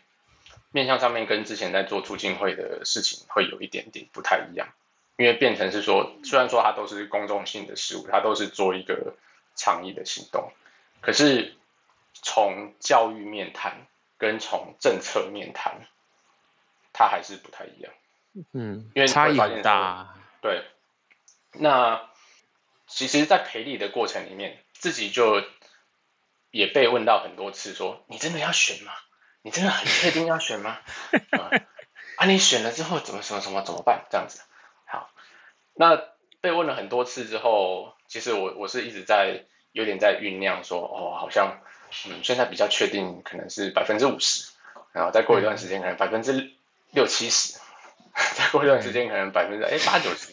F: 面向上面跟之前在做促进会的事情会有一点点不太一样，因为变成是说，虽然说它都是公众性的事物，它都是做一个倡议的行动，可是从教育面谈跟从政策面谈，它还是不太一样。嗯，因为差异很大。对，那。其实，在培力的过程里面，自己就也被问到很多次说，说你真的要选吗？你真的很确定要选吗？嗯、啊，你选了之后怎么什么什么怎么办？这样子，好，那被问了很多次之后，其实我我是一直在有点在酝酿说，哦，好像嗯，现在比较确定可能是百分之五十，然后再过一段时间可能百分之六七十，再过一段时间可能百分之哎八九十，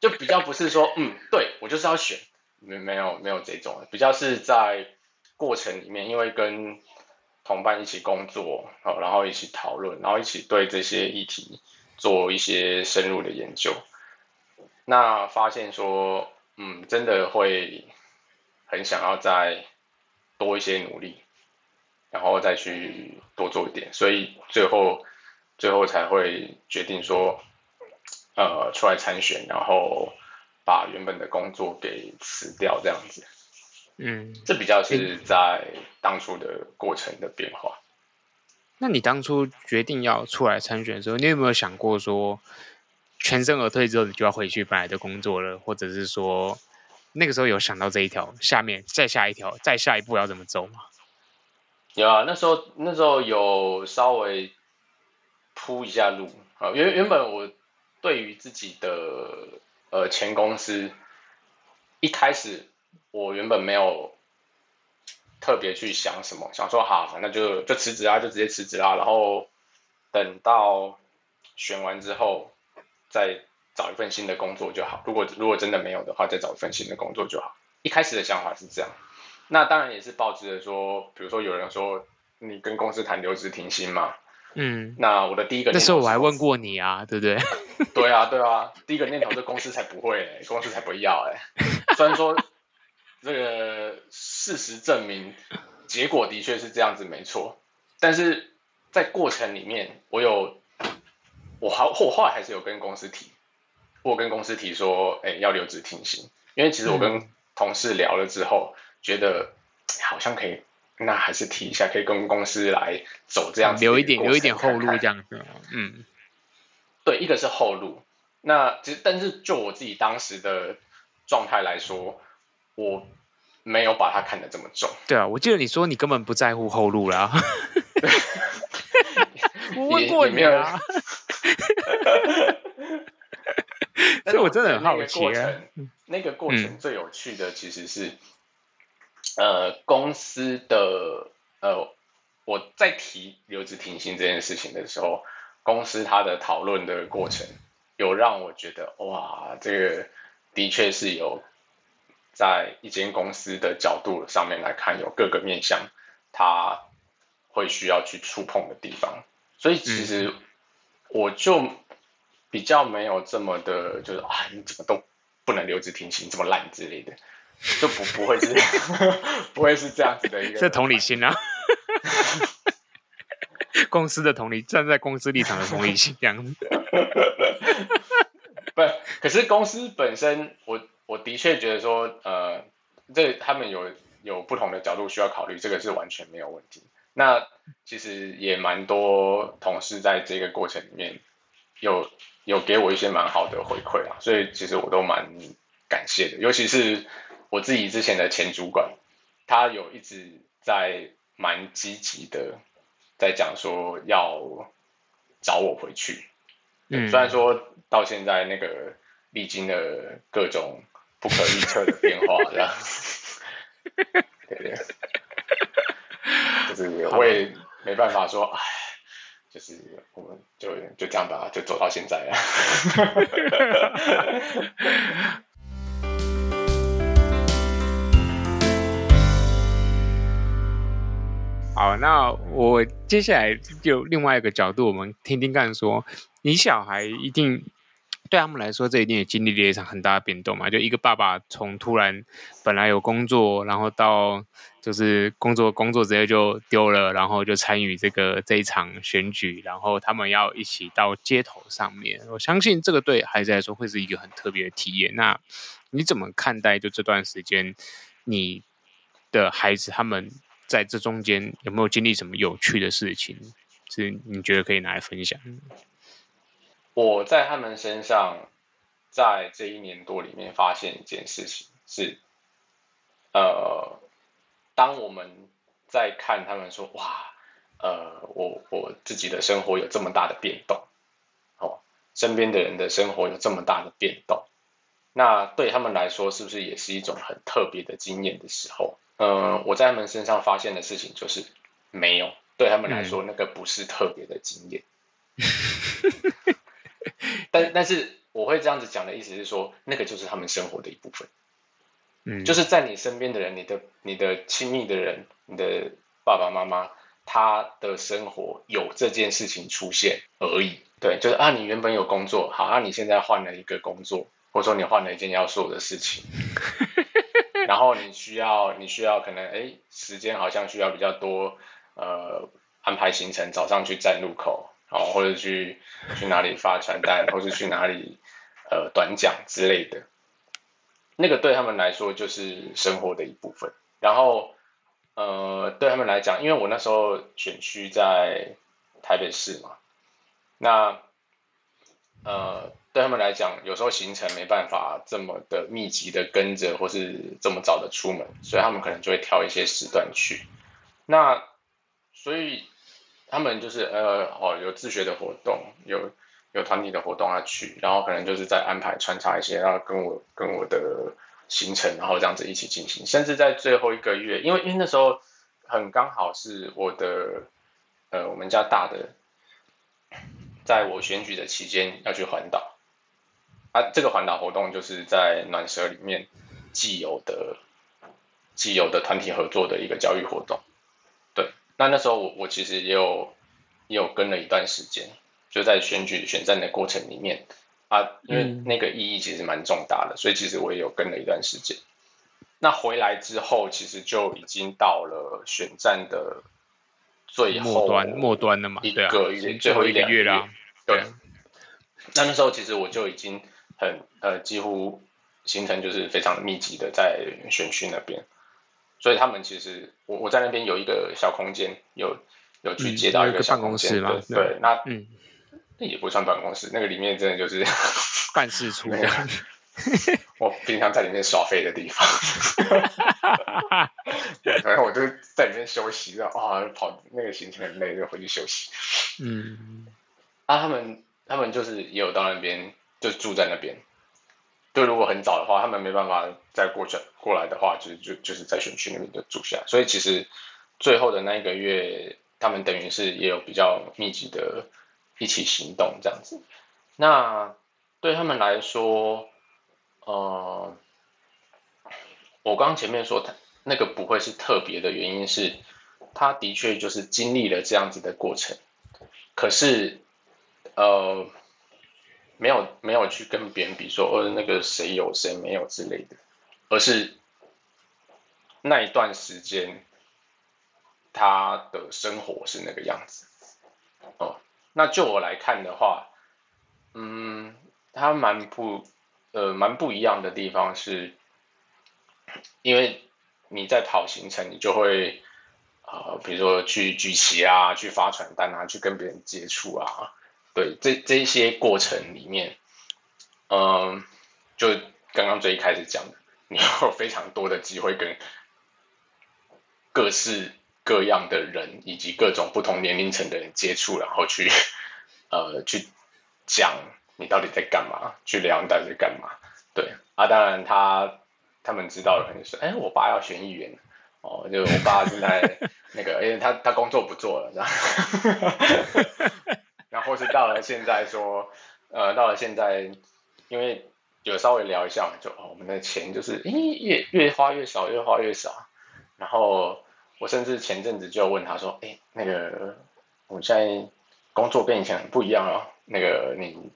F: 就比较不是说嗯，对我就是要选，没没有没有这种，比较是在过程里面，因为跟同伴一起工作，好然后一起讨论，然后一起对这些议题做一些深入的研究。那发现说，嗯，真的会很想要再多一些努力，然后再去多做一点，所以最后最后才会决定说，呃，出来参选，然后把原本的工作给辞掉，这样子。嗯，这比较是在当初的过程的变化。
E: 那你当初决定要出来参选的时候，你有没有想过说，全身而退之后你就要回去本来的工作了，或者是说，那个时候有想到这一条，下面再下一条，再下一步要怎么走吗？
F: 有啊，那时候那时候有稍微铺一下路啊，原原本我对于自己的呃前公司一开始。我原本没有特别去想什么，想说好，那就就辞职啊，就直接辞职啊，然后等到选完之后再找一份新的工作就好。如果如果真的没有的话，再找一份新的工作就好。一开始的想法是这样，那当然也是抱着的说，比如说有人说你跟公司谈留职停薪嘛，嗯，那我的第一个
E: 那时候我还问过你啊，对不对？
F: 对啊，对啊，第一个念头是公司才不会、欸，公司才不会要哎、欸，虽然说。这个事实证明，结果的确是这样子，没错。但是在过程里面，我有，我好我后来还是有跟公司提，我跟公司提说，哎，要留职停薪。因为其实我跟同事聊了之后，嗯、觉得好像可以，那还是提一下，可以跟公司来走这样子，
E: 留一点，留一点后路这样子。嗯，
F: 对，一个是后路。那其实，但是就我自己当时的状态来说。我没有把它看得这么重。
E: 对啊，我记得你说你根本不在乎后路啦。我问过你啊。所以我真的很好奇啊。
F: 那个过程最有趣的其实是，嗯、呃，公司的呃，我在提留职停薪这件事情的时候，公司它的讨论的过程有让我觉得哇，这个的确是有。在一间公司的角度上面来看，有各个面向，他会需要去触碰的地方，所以其实我就比较没有这么的，就是啊，你怎么都不能留职停薪，这么烂之类的，就不不会是 不会是这样子的一个，
E: 这同理心啊，公司的同理，站在公司立场的同理心这样子，
F: 不，可是公司本身我。我的确觉得说，呃，这他们有有不同的角度需要考虑，这个是完全没有问题。那其实也蛮多同事在这个过程里面有有给我一些蛮好的回馈啊，所以其实我都蛮感谢的。尤其是我自己之前的前主管，他有一直在蛮积极的在讲说要找我回去。嗯，虽然说到现在那个历经了各种。不可预测的变化，这样，对对，就是我也没办法说，哎，就是我们就就这样吧，就走到现在了。
E: 好，那我接下来就另外一个角度，我们听听看，说你小孩一定。对他们来说，这一定也经历了一场很大的变动嘛。就一个爸爸从突然本来有工作，然后到就是工作工作直接就丢了，然后就参与这个这一场选举，然后他们要一起到街头上面。我相信这个对孩子来说会是一个很特别的体验。那你怎么看待就这段时间你的孩子他们在这中间有没有经历什么有趣的事情？是你觉得可以拿来分享？
F: 我在他们身上在这一年多里面发现一件事情是，呃，当我们在看他们说哇，呃，我我自己的生活有这么大的变动，哦，身边的人的生活有这么大的变动，那对他们来说是不是也是一种很特别的经验的时候？嗯、我在他们身上发现的事情就是没有，对他们来说那个不是特别的经验。嗯、但但是我会这样子讲的意思是说，那个就是他们生活的一部分。嗯，就是在你身边的人，你的你的亲密的人，你的爸爸妈妈，他的生活有这件事情出现而已。对，就是啊，你原本有工作，好，啊，你现在换了一个工作，或者说你换了一件要做的事情。然后你需要，你需要可能，哎，时间好像需要比较多，呃，安排行程，早上去站路口，哦，或者去去哪里发传单，或者去哪里，呃，短讲之类的。那个对他们来说就是生活的一部分。然后，呃，对他们来讲，因为我那时候选区在台北市嘛，那，呃。对他们来讲，有时候行程没办法这么的密集的跟着，或是这么早的出门，所以他们可能就会挑一些时段去。那所以他们就是呃哦，有自学的活动，有有团体的活动要去，然后可能就是在安排穿插一些，然后跟我跟我的行程，然后这样子一起进行。甚至在最后一个月，因为因为那时候很刚好是我的呃我们家大的，在我选举的期间要去环岛。啊，这个环岛活动就是在暖舍里面既有的、既有的团体合作的一个教育活动。对，那那时候我我其实也有也有跟了一段时间，就在选举选战的过程里面啊，因为那个意义其实蛮重大的，所以其实我也有跟了一段时间。那回来之后，其实就已经到了选战的最后
E: 末端末端了嘛，一个月，最后一个月啦。对，
F: 那那时候其实我就已经。很呃，几乎行程就是非常密集的在选区那边，所以他们其实我我在那边有一个小空间，有有去接到一个小空间，对、嗯、对，那嗯，那也不算办公室，那个里面真的就是
E: 办事处，
F: 我平常在里面耍废的地方，然后我就在里面休息，然后啊跑那个行程很累，就回去休息。嗯，啊，他们他们就是也有到那边。就住在那边，就如果很早的话，他们没办法再过去过来的话，就是就就是在选区那边就住下。所以其实最后的那一个月，他们等于是也有比较密集的一起行动这样子。那对他们来说，呃，我刚刚前面说他那个不会是特别的原因是，他的确就是经历了这样子的过程，可是呃。没有没有去跟别人比说，呃，那个谁有谁没有之类的，而是那一段时间他的生活是那个样子。哦，那就我来看的话，嗯，他蛮不呃蛮不一样的地方是，因为你在跑行程，你就会啊、呃，比如说去举旗啊，去发传单啊，去跟别人接触啊。对，这这些过程里面，嗯，就刚刚最一开始讲的，你有非常多的机会跟各式各样的人以及各种不同年龄层的人接触，然后去呃去讲你到底在干嘛，去聊你到底在干嘛。对啊，当然他他们知道的可能说，哎，我爸要选议员哦，就我爸现在那个，哎，他他工作不做了，这样。然后是到了现在说，呃，到了现在，因为有稍微聊一下嘛，就哦，我们的钱就是，咦，越越花越少，越花越少。然后我甚至前阵子就问他说，哎，那个我现在工作跟以前很不一样哦，那个你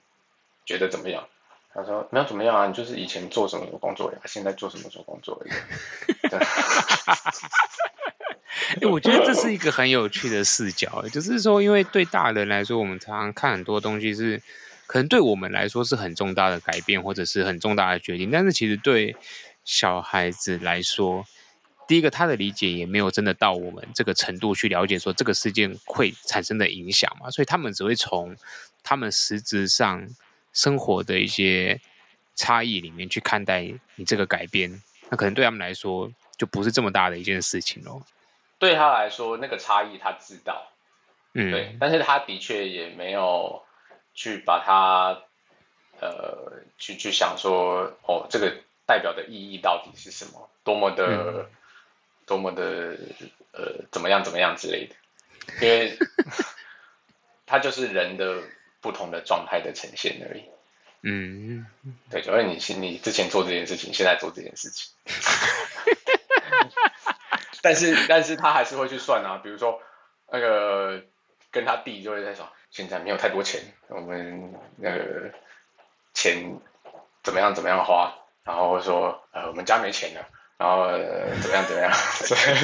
F: 觉得怎么样？他说没有怎么样啊，你就是以前做什么什么工作呀，现在做什么什么工作而
E: 我觉得这是一个很有趣的视角，就是说，因为对大人来说，我们常常看很多东西是，可能对我们来说是很重大的改变，或者是很重大的决定，但是其实对小孩子来说，第一个他的理解也没有真的到我们这个程度去了解说这个事件会产生的影响嘛，所以他们只会从他们实质上生活的一些差异里面去看待你这个改变，那可能对他们来说就不是这么大的一件事情喽。
F: 对他来说，那个差异他知道，
E: 嗯，
F: 对，但是他的确也没有去把它，呃，去去想说，哦，这个代表的意义到底是什么，多么的，嗯、多么的，呃，怎么样怎么样之类的，因为 他就是人的不同的状态的呈现而已。
E: 嗯，
F: 对，主要你你之前做这件事情，现在做这件事情。但是，但是他还是会去算啊，比如说那个跟他弟就会在说，现在没有太多钱，我们那个钱怎么样怎么样花，然后说呃我们家没钱了，然后、呃、怎么样怎么样，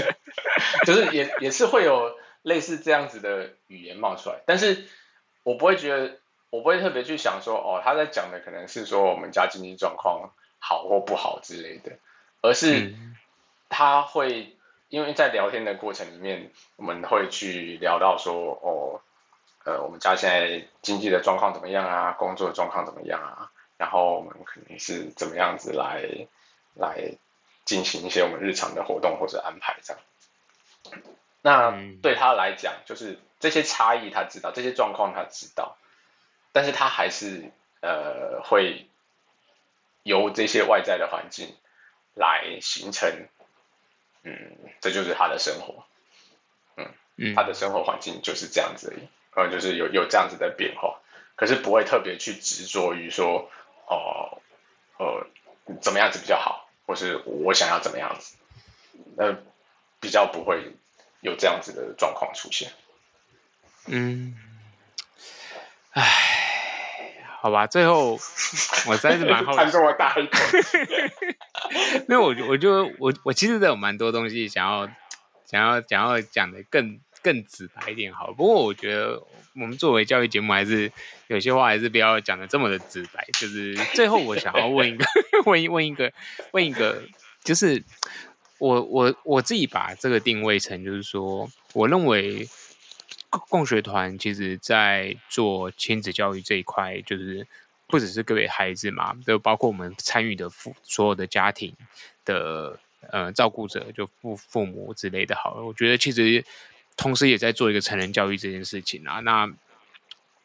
F: 就是也也是会有类似这样子的语言冒出来，但是我不会觉得，我不会特别去想说哦他在讲的可能是说我们家经济状况好或不好之类的，而是他会。因为在聊天的过程里面，我们会去聊到说，哦，呃，我们家现在经济的状况怎么样啊？工作的状况怎么样啊？然后我们肯定是怎么样子来来进行一些我们日常的活动或者安排这样。那对他来讲，就是这些差异他知道，这些状况他知道，但是他还是呃会由这些外在的环境来形成。嗯，这就是他的生活，嗯，嗯，他的生活环境就是这样子而已，呃，就是有有这样子的变化，可是不会特别去执着于说，哦，呃，怎么样子比较好，或是我想要怎么样子，呃，比较不会有这样子的状况出现。
E: 嗯，唉，好吧，最后我实在是蛮好奇，
F: 这么大一口。
E: 因为我我就我我其实都有蛮多东西想要想要想要讲的更更直白一点好，不过我觉得我们作为教育节目，还是有些话还是不要讲的这么的直白。就是最后我想要问一个 问一问一个问一个，就是我我我自己把这个定位成，就是说，我认为共学团其实在做亲子教育这一块，就是。不只是各位孩子嘛，都包括我们参与的父所有的家庭的呃照顾者，就父父母之类的。好了，我觉得其实同时也在做一个成人教育这件事情啊。那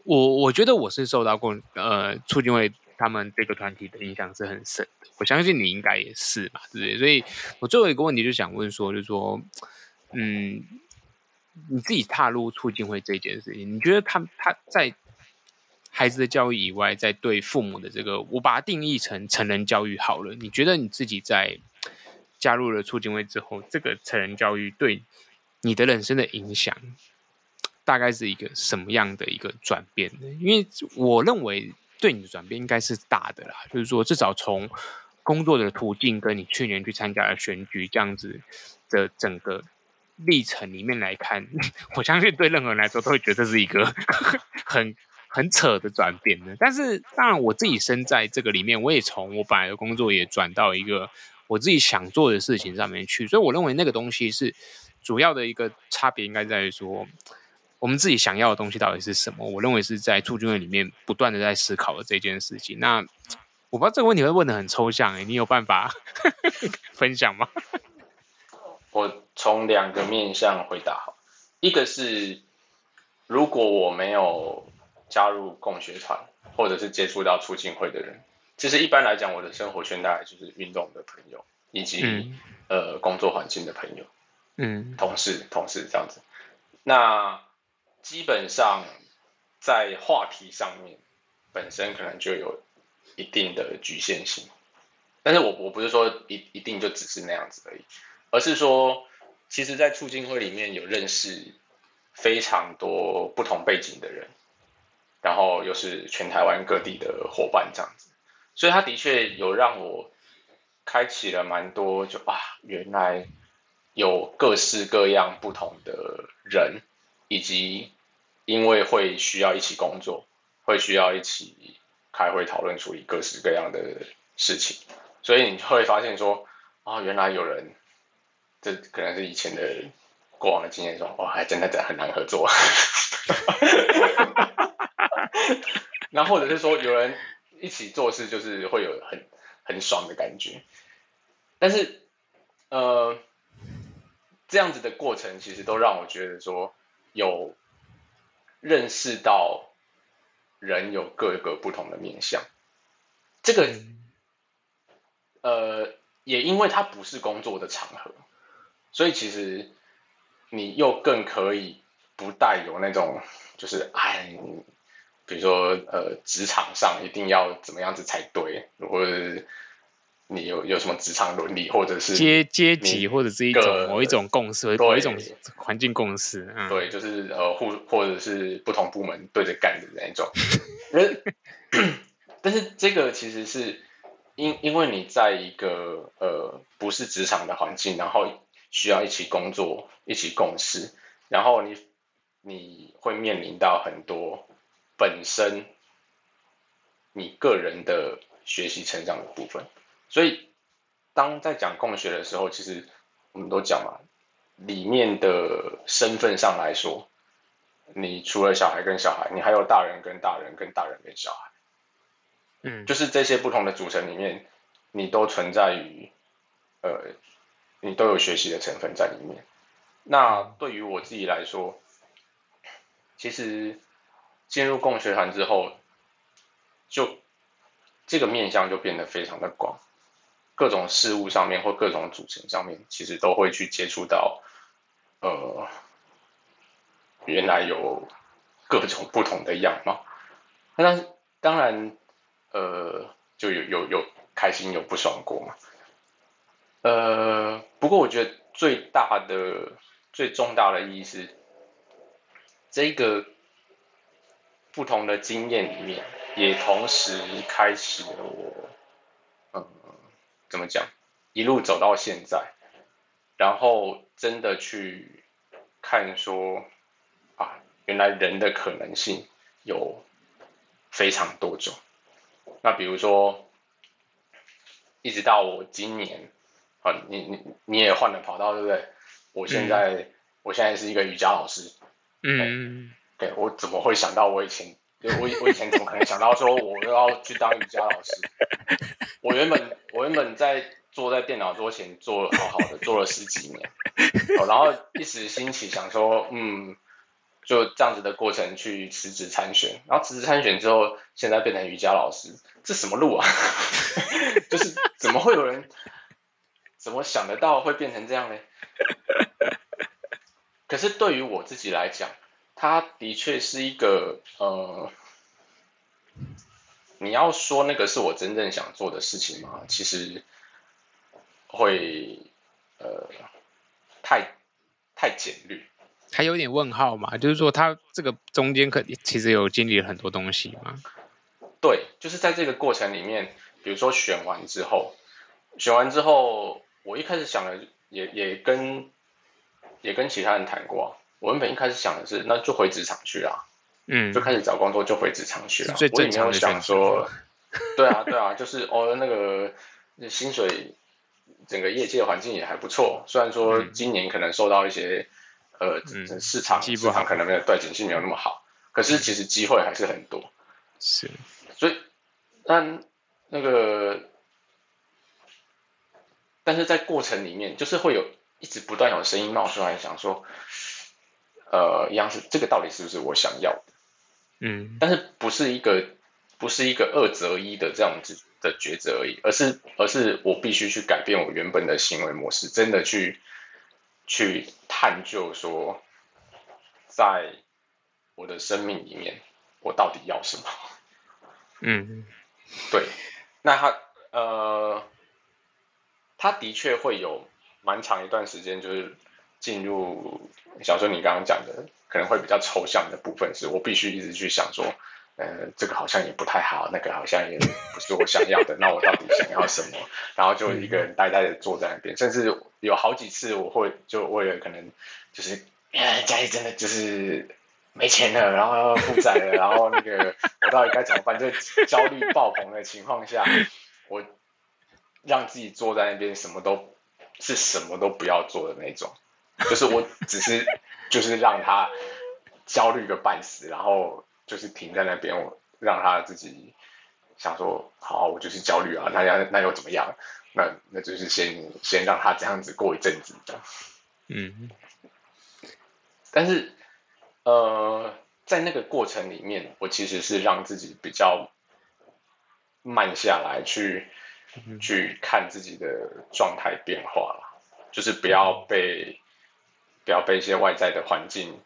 E: 我我觉得我是受到过呃促进会他们这个团体的影响是很深的，我相信你应该也是嘛，对不对？所以我最后一个问题就想问说，就是说，嗯，你自己踏入促进会这件事情，你觉得他他在？孩子的教育以外，在对父母的这个，我把它定义成成人教育好了。你觉得你自己在加入了促进会之后，这个成人教育对你的人生的影响，大概是一个什么样的一个转变呢？因为我认为对你的转变应该是大的啦，就是说至少从工作的途径跟你去年去参加了选举这样子的整个历程里面来看，我相信对任何人来说都会觉得这是一个 很。很扯的转变呢，但是当然我自己身在这个里面，我也从我本来的工作也转到一个我自己想做的事情上面去，所以我认为那个东西是主要的一个差别，应该在于说我们自己想要的东西到底是什么。我认为是在促进会里面不断的在思考的这件事情。那 我不知道这个问题会问的很抽象，欸，你有办法 分享吗？
F: 我从两个面向回答好，一个是如果我没有。加入共学团，或者是接触到促进会的人，其实一般来讲，我的生活圈大概就是运动的朋友，以及、嗯、呃工作环境的朋友，嗯，同事同事这样子。那基本上在话题上面，本身可能就有一定的局限性。但是我我不是说一一定就只是那样子而已，而是说，其实，在促进会里面有认识非常多不同背景的人。然后又是全台湾各地的伙伴这样子，所以他的确有让我开启了蛮多就，啊，原来有各式各样不同的人，以及因为会需要一起工作，会需要一起开会讨论处理各式各样的事情，所以你会发现说啊，原来有人，这可能是以前的过往的经验说，哇，还真的真的很难合作。然后或者是说有人一起做事就是会有很很爽的感觉。但是，呃，这样子的过程其实都让我觉得说有认识到人有各个不同的面相。这个，呃，也因为它不是工作的场合，所以其实你又更可以不带有那种就是哎。比如说，呃，职场上一定要怎么样子才对，或者你有有什么职场伦理，或者是
E: 阶阶级，或者是一种某一种共识，某一种环境共识。嗯、
F: 对，就是呃，或或者是不同部门对着干的那一种。但是这个其实是因因为你在一个呃不是职场的环境，然后需要一起工作、一起共事，然后你你会面临到很多。本身你个人的学习成长的部分，所以当在讲共学的时候，其实我们都讲嘛，里面的身份上来说，你除了小孩跟小孩，你还有大人跟大人跟大人跟小孩，嗯，就是这些不同的组成里面，你都存在于，呃，你都有学习的成分在里面。那对于我自己来说，其实。进入共学团之后，就这个面向就变得非常的广，各种事物上面或各种组成上面，其实都会去接触到，呃，原来有各种不同的样貌。那当然，呃，就有有有开心有不爽过嘛。呃，不过我觉得最大的、最重大的意义是这个。不同的经验里面，也同时开启了我，嗯，怎么讲，一路走到现在，然后真的去看说，啊，原来人的可能性有非常多种。那比如说，一直到我今年，啊，你你你也换了跑道，对不对？我现在、嗯、我现在是一个瑜伽老师，嗯。对，我怎么会想到我以前，我我以前怎么可能想到说我要去当瑜伽老师？我原本我原本在坐在电脑桌前做好好的做了十几年，然后一时兴起想说，嗯，就这样子的过程去辞职参选，然后辞职参选之后，现在变成瑜伽老师，这什么路啊？就是怎么会有人怎么想得到会变成这样呢？可是对于我自己来讲。他的确是一个呃，你要说那个是我真正想做的事情吗？其实会呃太太简略，
E: 还有点问号嘛。就是说，他这个中间可其实有经历了很多东西嘛。
F: 对，就是在这个过程里面，比如说选完之后，选完之后，我一开始想的也也跟也跟其他人谈过。我原本一开始想的是，那就回职场去啊，嗯，就开始找工作，就回职场去了。我也没有想说，对啊，对啊，就是哦，那个薪水，整个业界环境也还不错。虽然说今年可能受到一些，呃，市场市场可能没有对景气没有那么好，可是其实机会还是很多。是，所以，但那个，但是在过程里面，就是会有一直不断有声音冒出来，想说。呃，一样是这个到底是不是我想要的？嗯，但是不是一个不是一个二择一的这样子的抉择而已，而是而是我必须去改变我原本的行为模式，真的去去探究说，在我的生命里面，我到底要什么？嗯，对，那他呃，他的确会有蛮长一段时间，就是进入。小时候你刚刚讲的可能会比较抽象的部分，是我必须一直去想说，呃，这个好像也不太好，那个好像也不是我想要的，那我到底想要什么？然后就一个人呆呆的坐在那边，甚至有好几次我会就为了可能就是，家里真的就是没钱了，然后负债了，然后那个我到底该怎么办？就焦虑爆棚的情况下，我让自己坐在那边，什么都是什么都不要做的那种。就是我只是 就是让他焦虑个半死，然后就是停在那边，我让他自己想说，好，我就是焦虑啊，那要那又怎么样？那那就是先先让他这样子过一阵子的。
E: 嗯，
F: 但是呃，在那个过程里面，我其实是让自己比较慢下来，去去看自己的状态变化了，就是不要被不要被一些外在的环境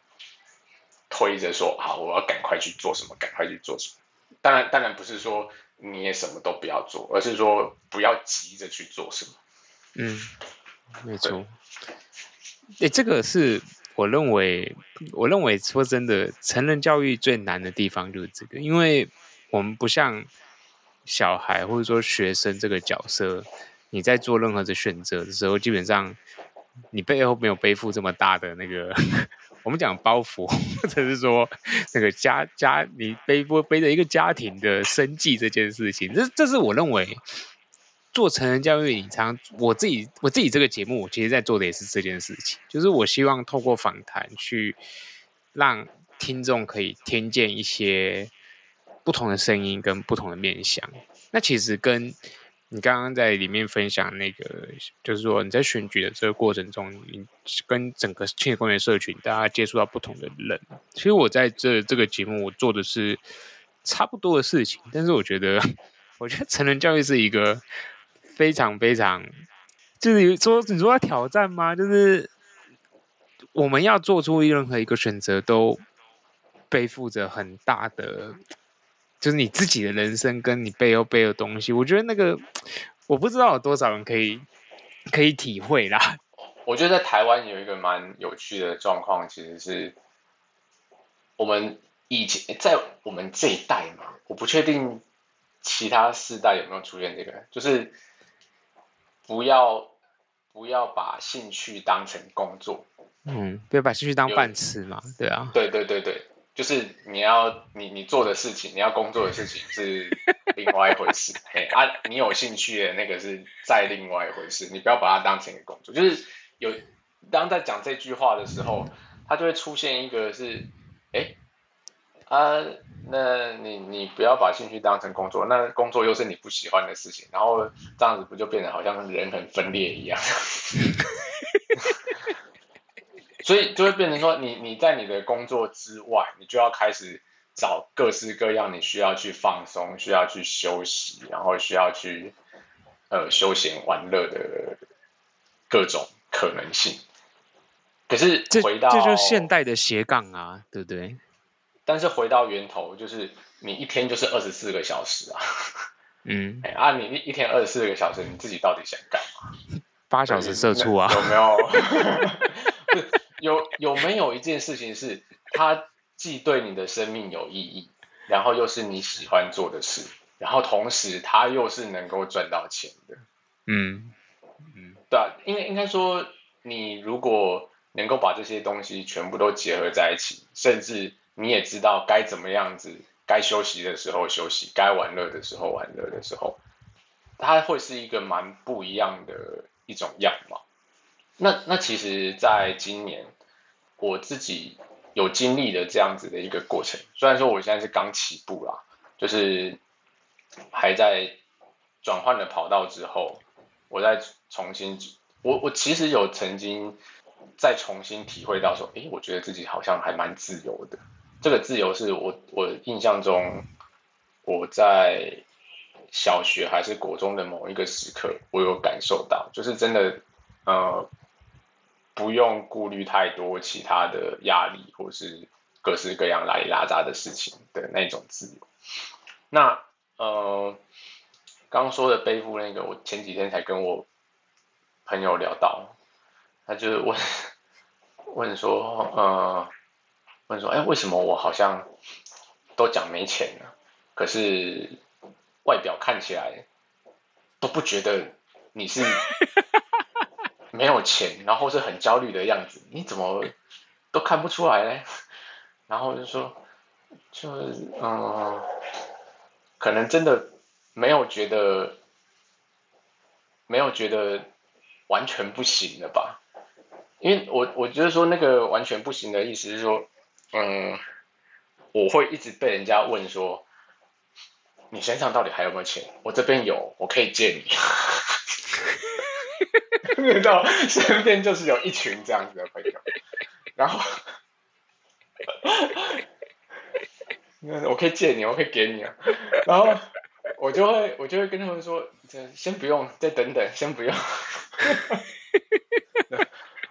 F: 推着说，好，我要赶快去做什么，赶快去做什么。当然，当然不是说你也什么都不要做，而是说不要急着去做什么。
E: 嗯，没错。诶，这个是我认为，我认为说真的，成人教育最难的地方就是这个，因为我们不像小孩或者说学生这个角色，你在做任何的选择的时候，基本上你背后没有背负这么大的那个 我们讲包袱，或者是说那个家家你背不背着一个家庭的生计这件事情，这这是我认为。做成人教育，你常我自己我自己这个节目，我其实在做的也是这件事情，就是我希望透过访谈去让听众可以听见一些不同的声音跟不同的面向。那其实跟你刚刚在里面分享那个，就是说你在选举的这个过程中，你跟整个青年公园社群大家接触到不同的人。其实我在这这个节目，我做的是差不多的事情，但是我觉得，我觉得成人教育是一个。非常非常，就是说，你说要挑战吗？就是我们要做出任何一个选择，都背负着很大的，就是你自己的人生跟你背后背的东西。我觉得那个，我不知道有多少人可以可以体会啦。
F: 我觉得在台湾有一个蛮有趣的状况，其实是我们以前在我们这一代嘛，我不确定其他世代有没有出现这个，就是。不要不要把兴趣当成工作，
E: 嗯，不要把兴趣当饭吃嘛，对啊，
F: 对对对对，就是你要你你做的事情，你要工作的事情是另外一回事，嘿啊，你有兴趣的那个是再另外一回事，你不要把它当成一个工作，就是有当在讲这句话的时候，它就会出现一个是，哎。啊，那你你不要把兴趣当成工作，那工作又是你不喜欢的事情，然后这样子不就变得好像人很分裂一样？所以就会变成说你，你你在你的工作之外，你就要开始找各式各样你需要去放松、需要去休息，然后需要去呃休闲玩乐的各种可能性。可是回到
E: 这，这就是现代的斜杠啊，对不对？
F: 但是回到源头，就是你一天就是二十四个小时啊，
E: 嗯，
F: 哎啊，你一天二十四个小时，你自己到底想干嘛？
E: 八小时社畜啊？
F: 有没有？有有没有一件事情是它既对你的生命有意义，然后又是你喜欢做的事，然后同时它又是能够赚到钱的？
E: 嗯
F: 嗯，对啊，应该应该说，你如果能够把这些东西全部都结合在一起，甚至你也知道该怎么样子，该休息的时候休息，该玩乐的时候玩乐的时候，它会是一个蛮不一样的一种样貌。那那其实，在今年我自己有经历的这样子的一个过程，虽然说我现在是刚起步啦，就是还在转换了跑道之后，我再重新，我我其实有曾经再重新体会到说，诶，我觉得自己好像还蛮自由的。这个自由是我我印象中，我在小学还是国中的某一个时刻，我有感受到，就是真的，呃，不用顾虑太多其他的压力，或是各式各样拉里拉杂的事情的那种自由。那呃，刚说的背负那个，我前几天才跟我朋友聊到，他就是问 问说，呃。问说：“哎，为什么我好像都讲没钱呢？可是外表看起来都不觉得你是没有钱，然后是很焦虑的样子。你怎么都看不出来呢？” 然后就说：“就嗯，可能真的没有觉得，没有觉得完全不行了吧？因为我我觉得说那个完全不行的意思是说。”嗯，我会一直被人家问说，你身上到底还有没有钱？我这边有，我可以借你。遇到身边就是有一群这样子的朋友，然后，我可以借你，我可以给你啊。然后我就会我就会跟他们说，先不用，再等等，先不用。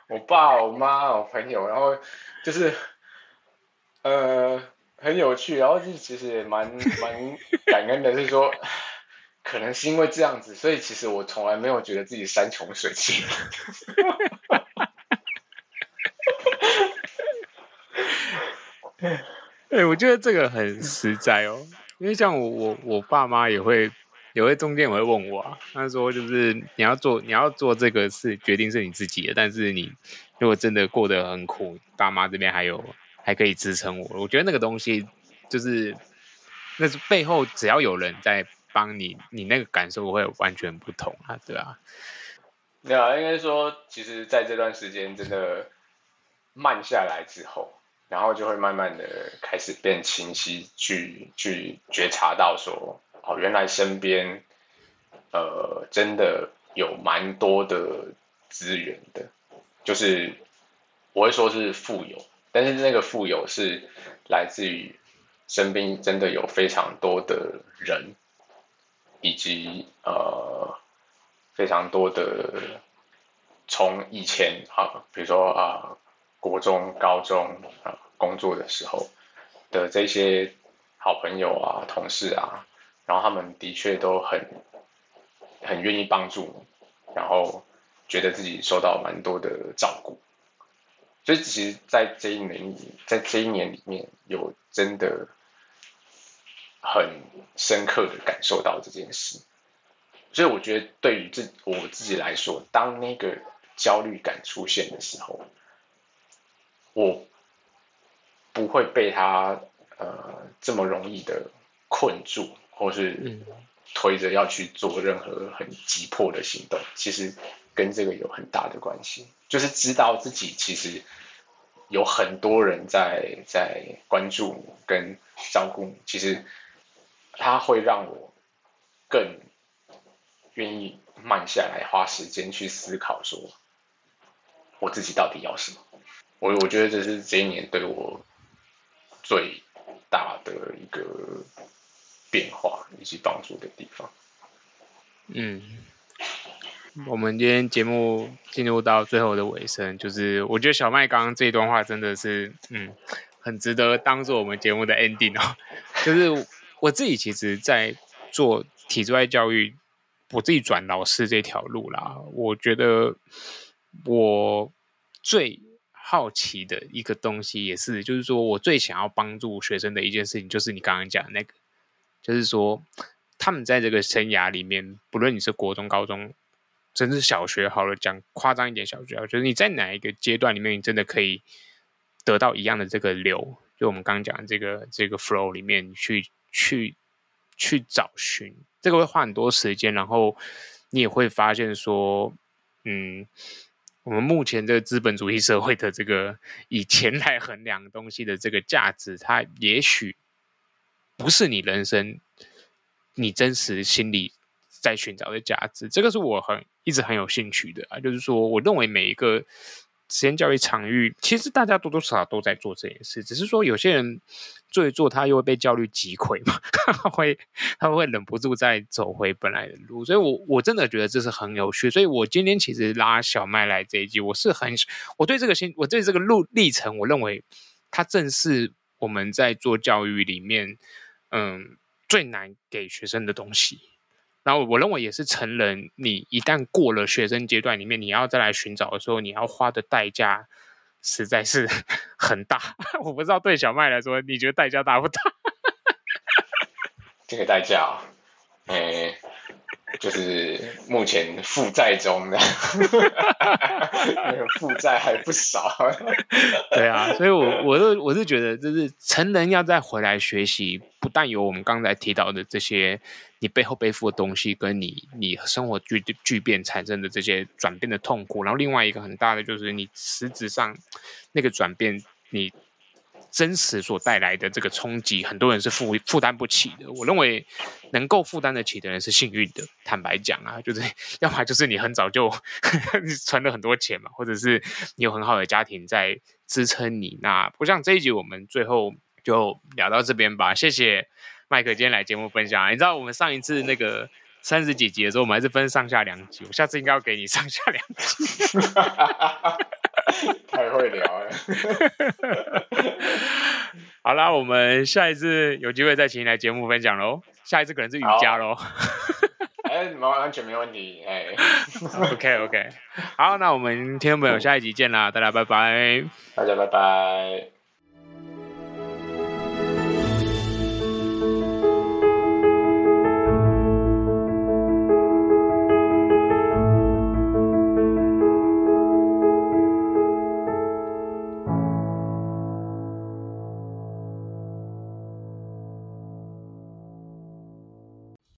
F: 我爸、我妈、我朋友，然后就是呃很有趣，然后就其实也蛮蛮感恩的，是说。可能是因为这样子，所以其实我从来没有觉得自己山穷水尽。
E: 对，我觉得这个很实在哦，因为像我我我爸妈也会也会中间也会问我啊，他说就是你要做你要做这个是决定是你自己的，但是你如果真的过得很苦，爸妈这边还有还可以支撑我，我觉得那个东西就是那是背后只要有人在。帮你，你那个感受会完全不同啊，对啊，
F: 对啊，应该说，其实在这段时间真的慢下来之后，然后就会慢慢的开始变清晰，去去觉察到说，哦，原来身边，呃，真的有蛮多的资源的，就是我会说是富有，但是那个富有是来自于身边真的有非常多的人。以及呃非常多的从以前啊，比如说啊国中、高中啊工作的时候的这些好朋友啊、同事啊，然后他们的确都很很愿意帮助你，然后觉得自己受到蛮多的照顾，所以其实，在这一年里，在这一年里面有真的。很深刻的感受到这件事，所以我觉得对于自我自己来说，当那个焦虑感出现的时候，我不会被他呃这么容易的困住，或是推着要去做任何很急迫的行动。其实跟这个有很大的关系，就是知道自己其实有很多人在在关注你跟照顾你，其实。它会让我更愿意慢下来，花时间去思考，说我自己到底要什么。我我觉得这是这一年对我最大的一个变化以及帮助的地方。
E: 嗯，我们今天节目进入到最后的尾声，就是我觉得小麦刚刚这一段话真的是，嗯，很值得当做我们节目的 ending 哦，就是。我自己其实，在做体制外教育，我自己转老师这条路啦。我觉得我最好奇的一个东西，也是就是说我最想要帮助学生的一件事情，就是你刚刚讲的那个，就是说他们在这个生涯里面，不论你是国中、高中，甚至小学，好了，讲夸张一点，小学，就是你在哪一个阶段里面，你真的可以得到一样的这个流，就我们刚刚讲的这个这个 flow 里面去。去去找寻，这个会花很多时间，然后你也会发现说，嗯，我们目前这个资本主义社会的这个以钱来衡量东西的这个价值，它也许不是你人生你真实心里在寻找的价值。这个是我很一直很有兴趣的啊，就是说，我认为每一个。实验教育场域，其实大家多多少少都在做这件事，只是说有些人做一做，他又会被焦虑击溃嘛，他 会他会忍不住再走回本来的路，所以我我真的觉得这是很有趣，所以我今天其实拉小麦来这一集，我是很我对这个心，我对这个路历程，我认为它正是我们在做教育里面，嗯，最难给学生的东西。然后我认为也是成人，你一旦过了学生阶段里面，你要再来寻找的时候，你要花的代价实在是 很大。我不知道对小麦来说，你觉得代价大不大？
F: 这个代价哦，诶。就是目前负债中的，那个负债还不少。
E: 对啊，所以我我是我是觉得，就是成人要再回来学习，不但有我们刚才提到的这些你背后背负的东西，跟你你生活巨巨变产生的这些转变的痛苦，然后另外一个很大的就是你实质上那个转变，你真实所带来的这个冲击，很多人是负负担不起的。我认为能够负担得起的人是幸运的。坦白讲啊，就是 要么就是你很早就 存了很多钱嘛，或者是你有很好的家庭在支撑你。那不像这一集，我们最后就聊到这边吧。谢谢麦克今天来节目分享。你知道我们上一次那个。三十几集的时候，我们还是分上下两集。我下次应该要给你上下两集。
F: 太会聊了。
E: 好啦，我们下一次有机会再请你来节目分享喽。下一次可能是瑜伽喽。
F: 哎，完全没问题。哎，
E: OK OK。好，那我们听众朋友下一集见啦，大家拜拜。
F: 大家拜拜。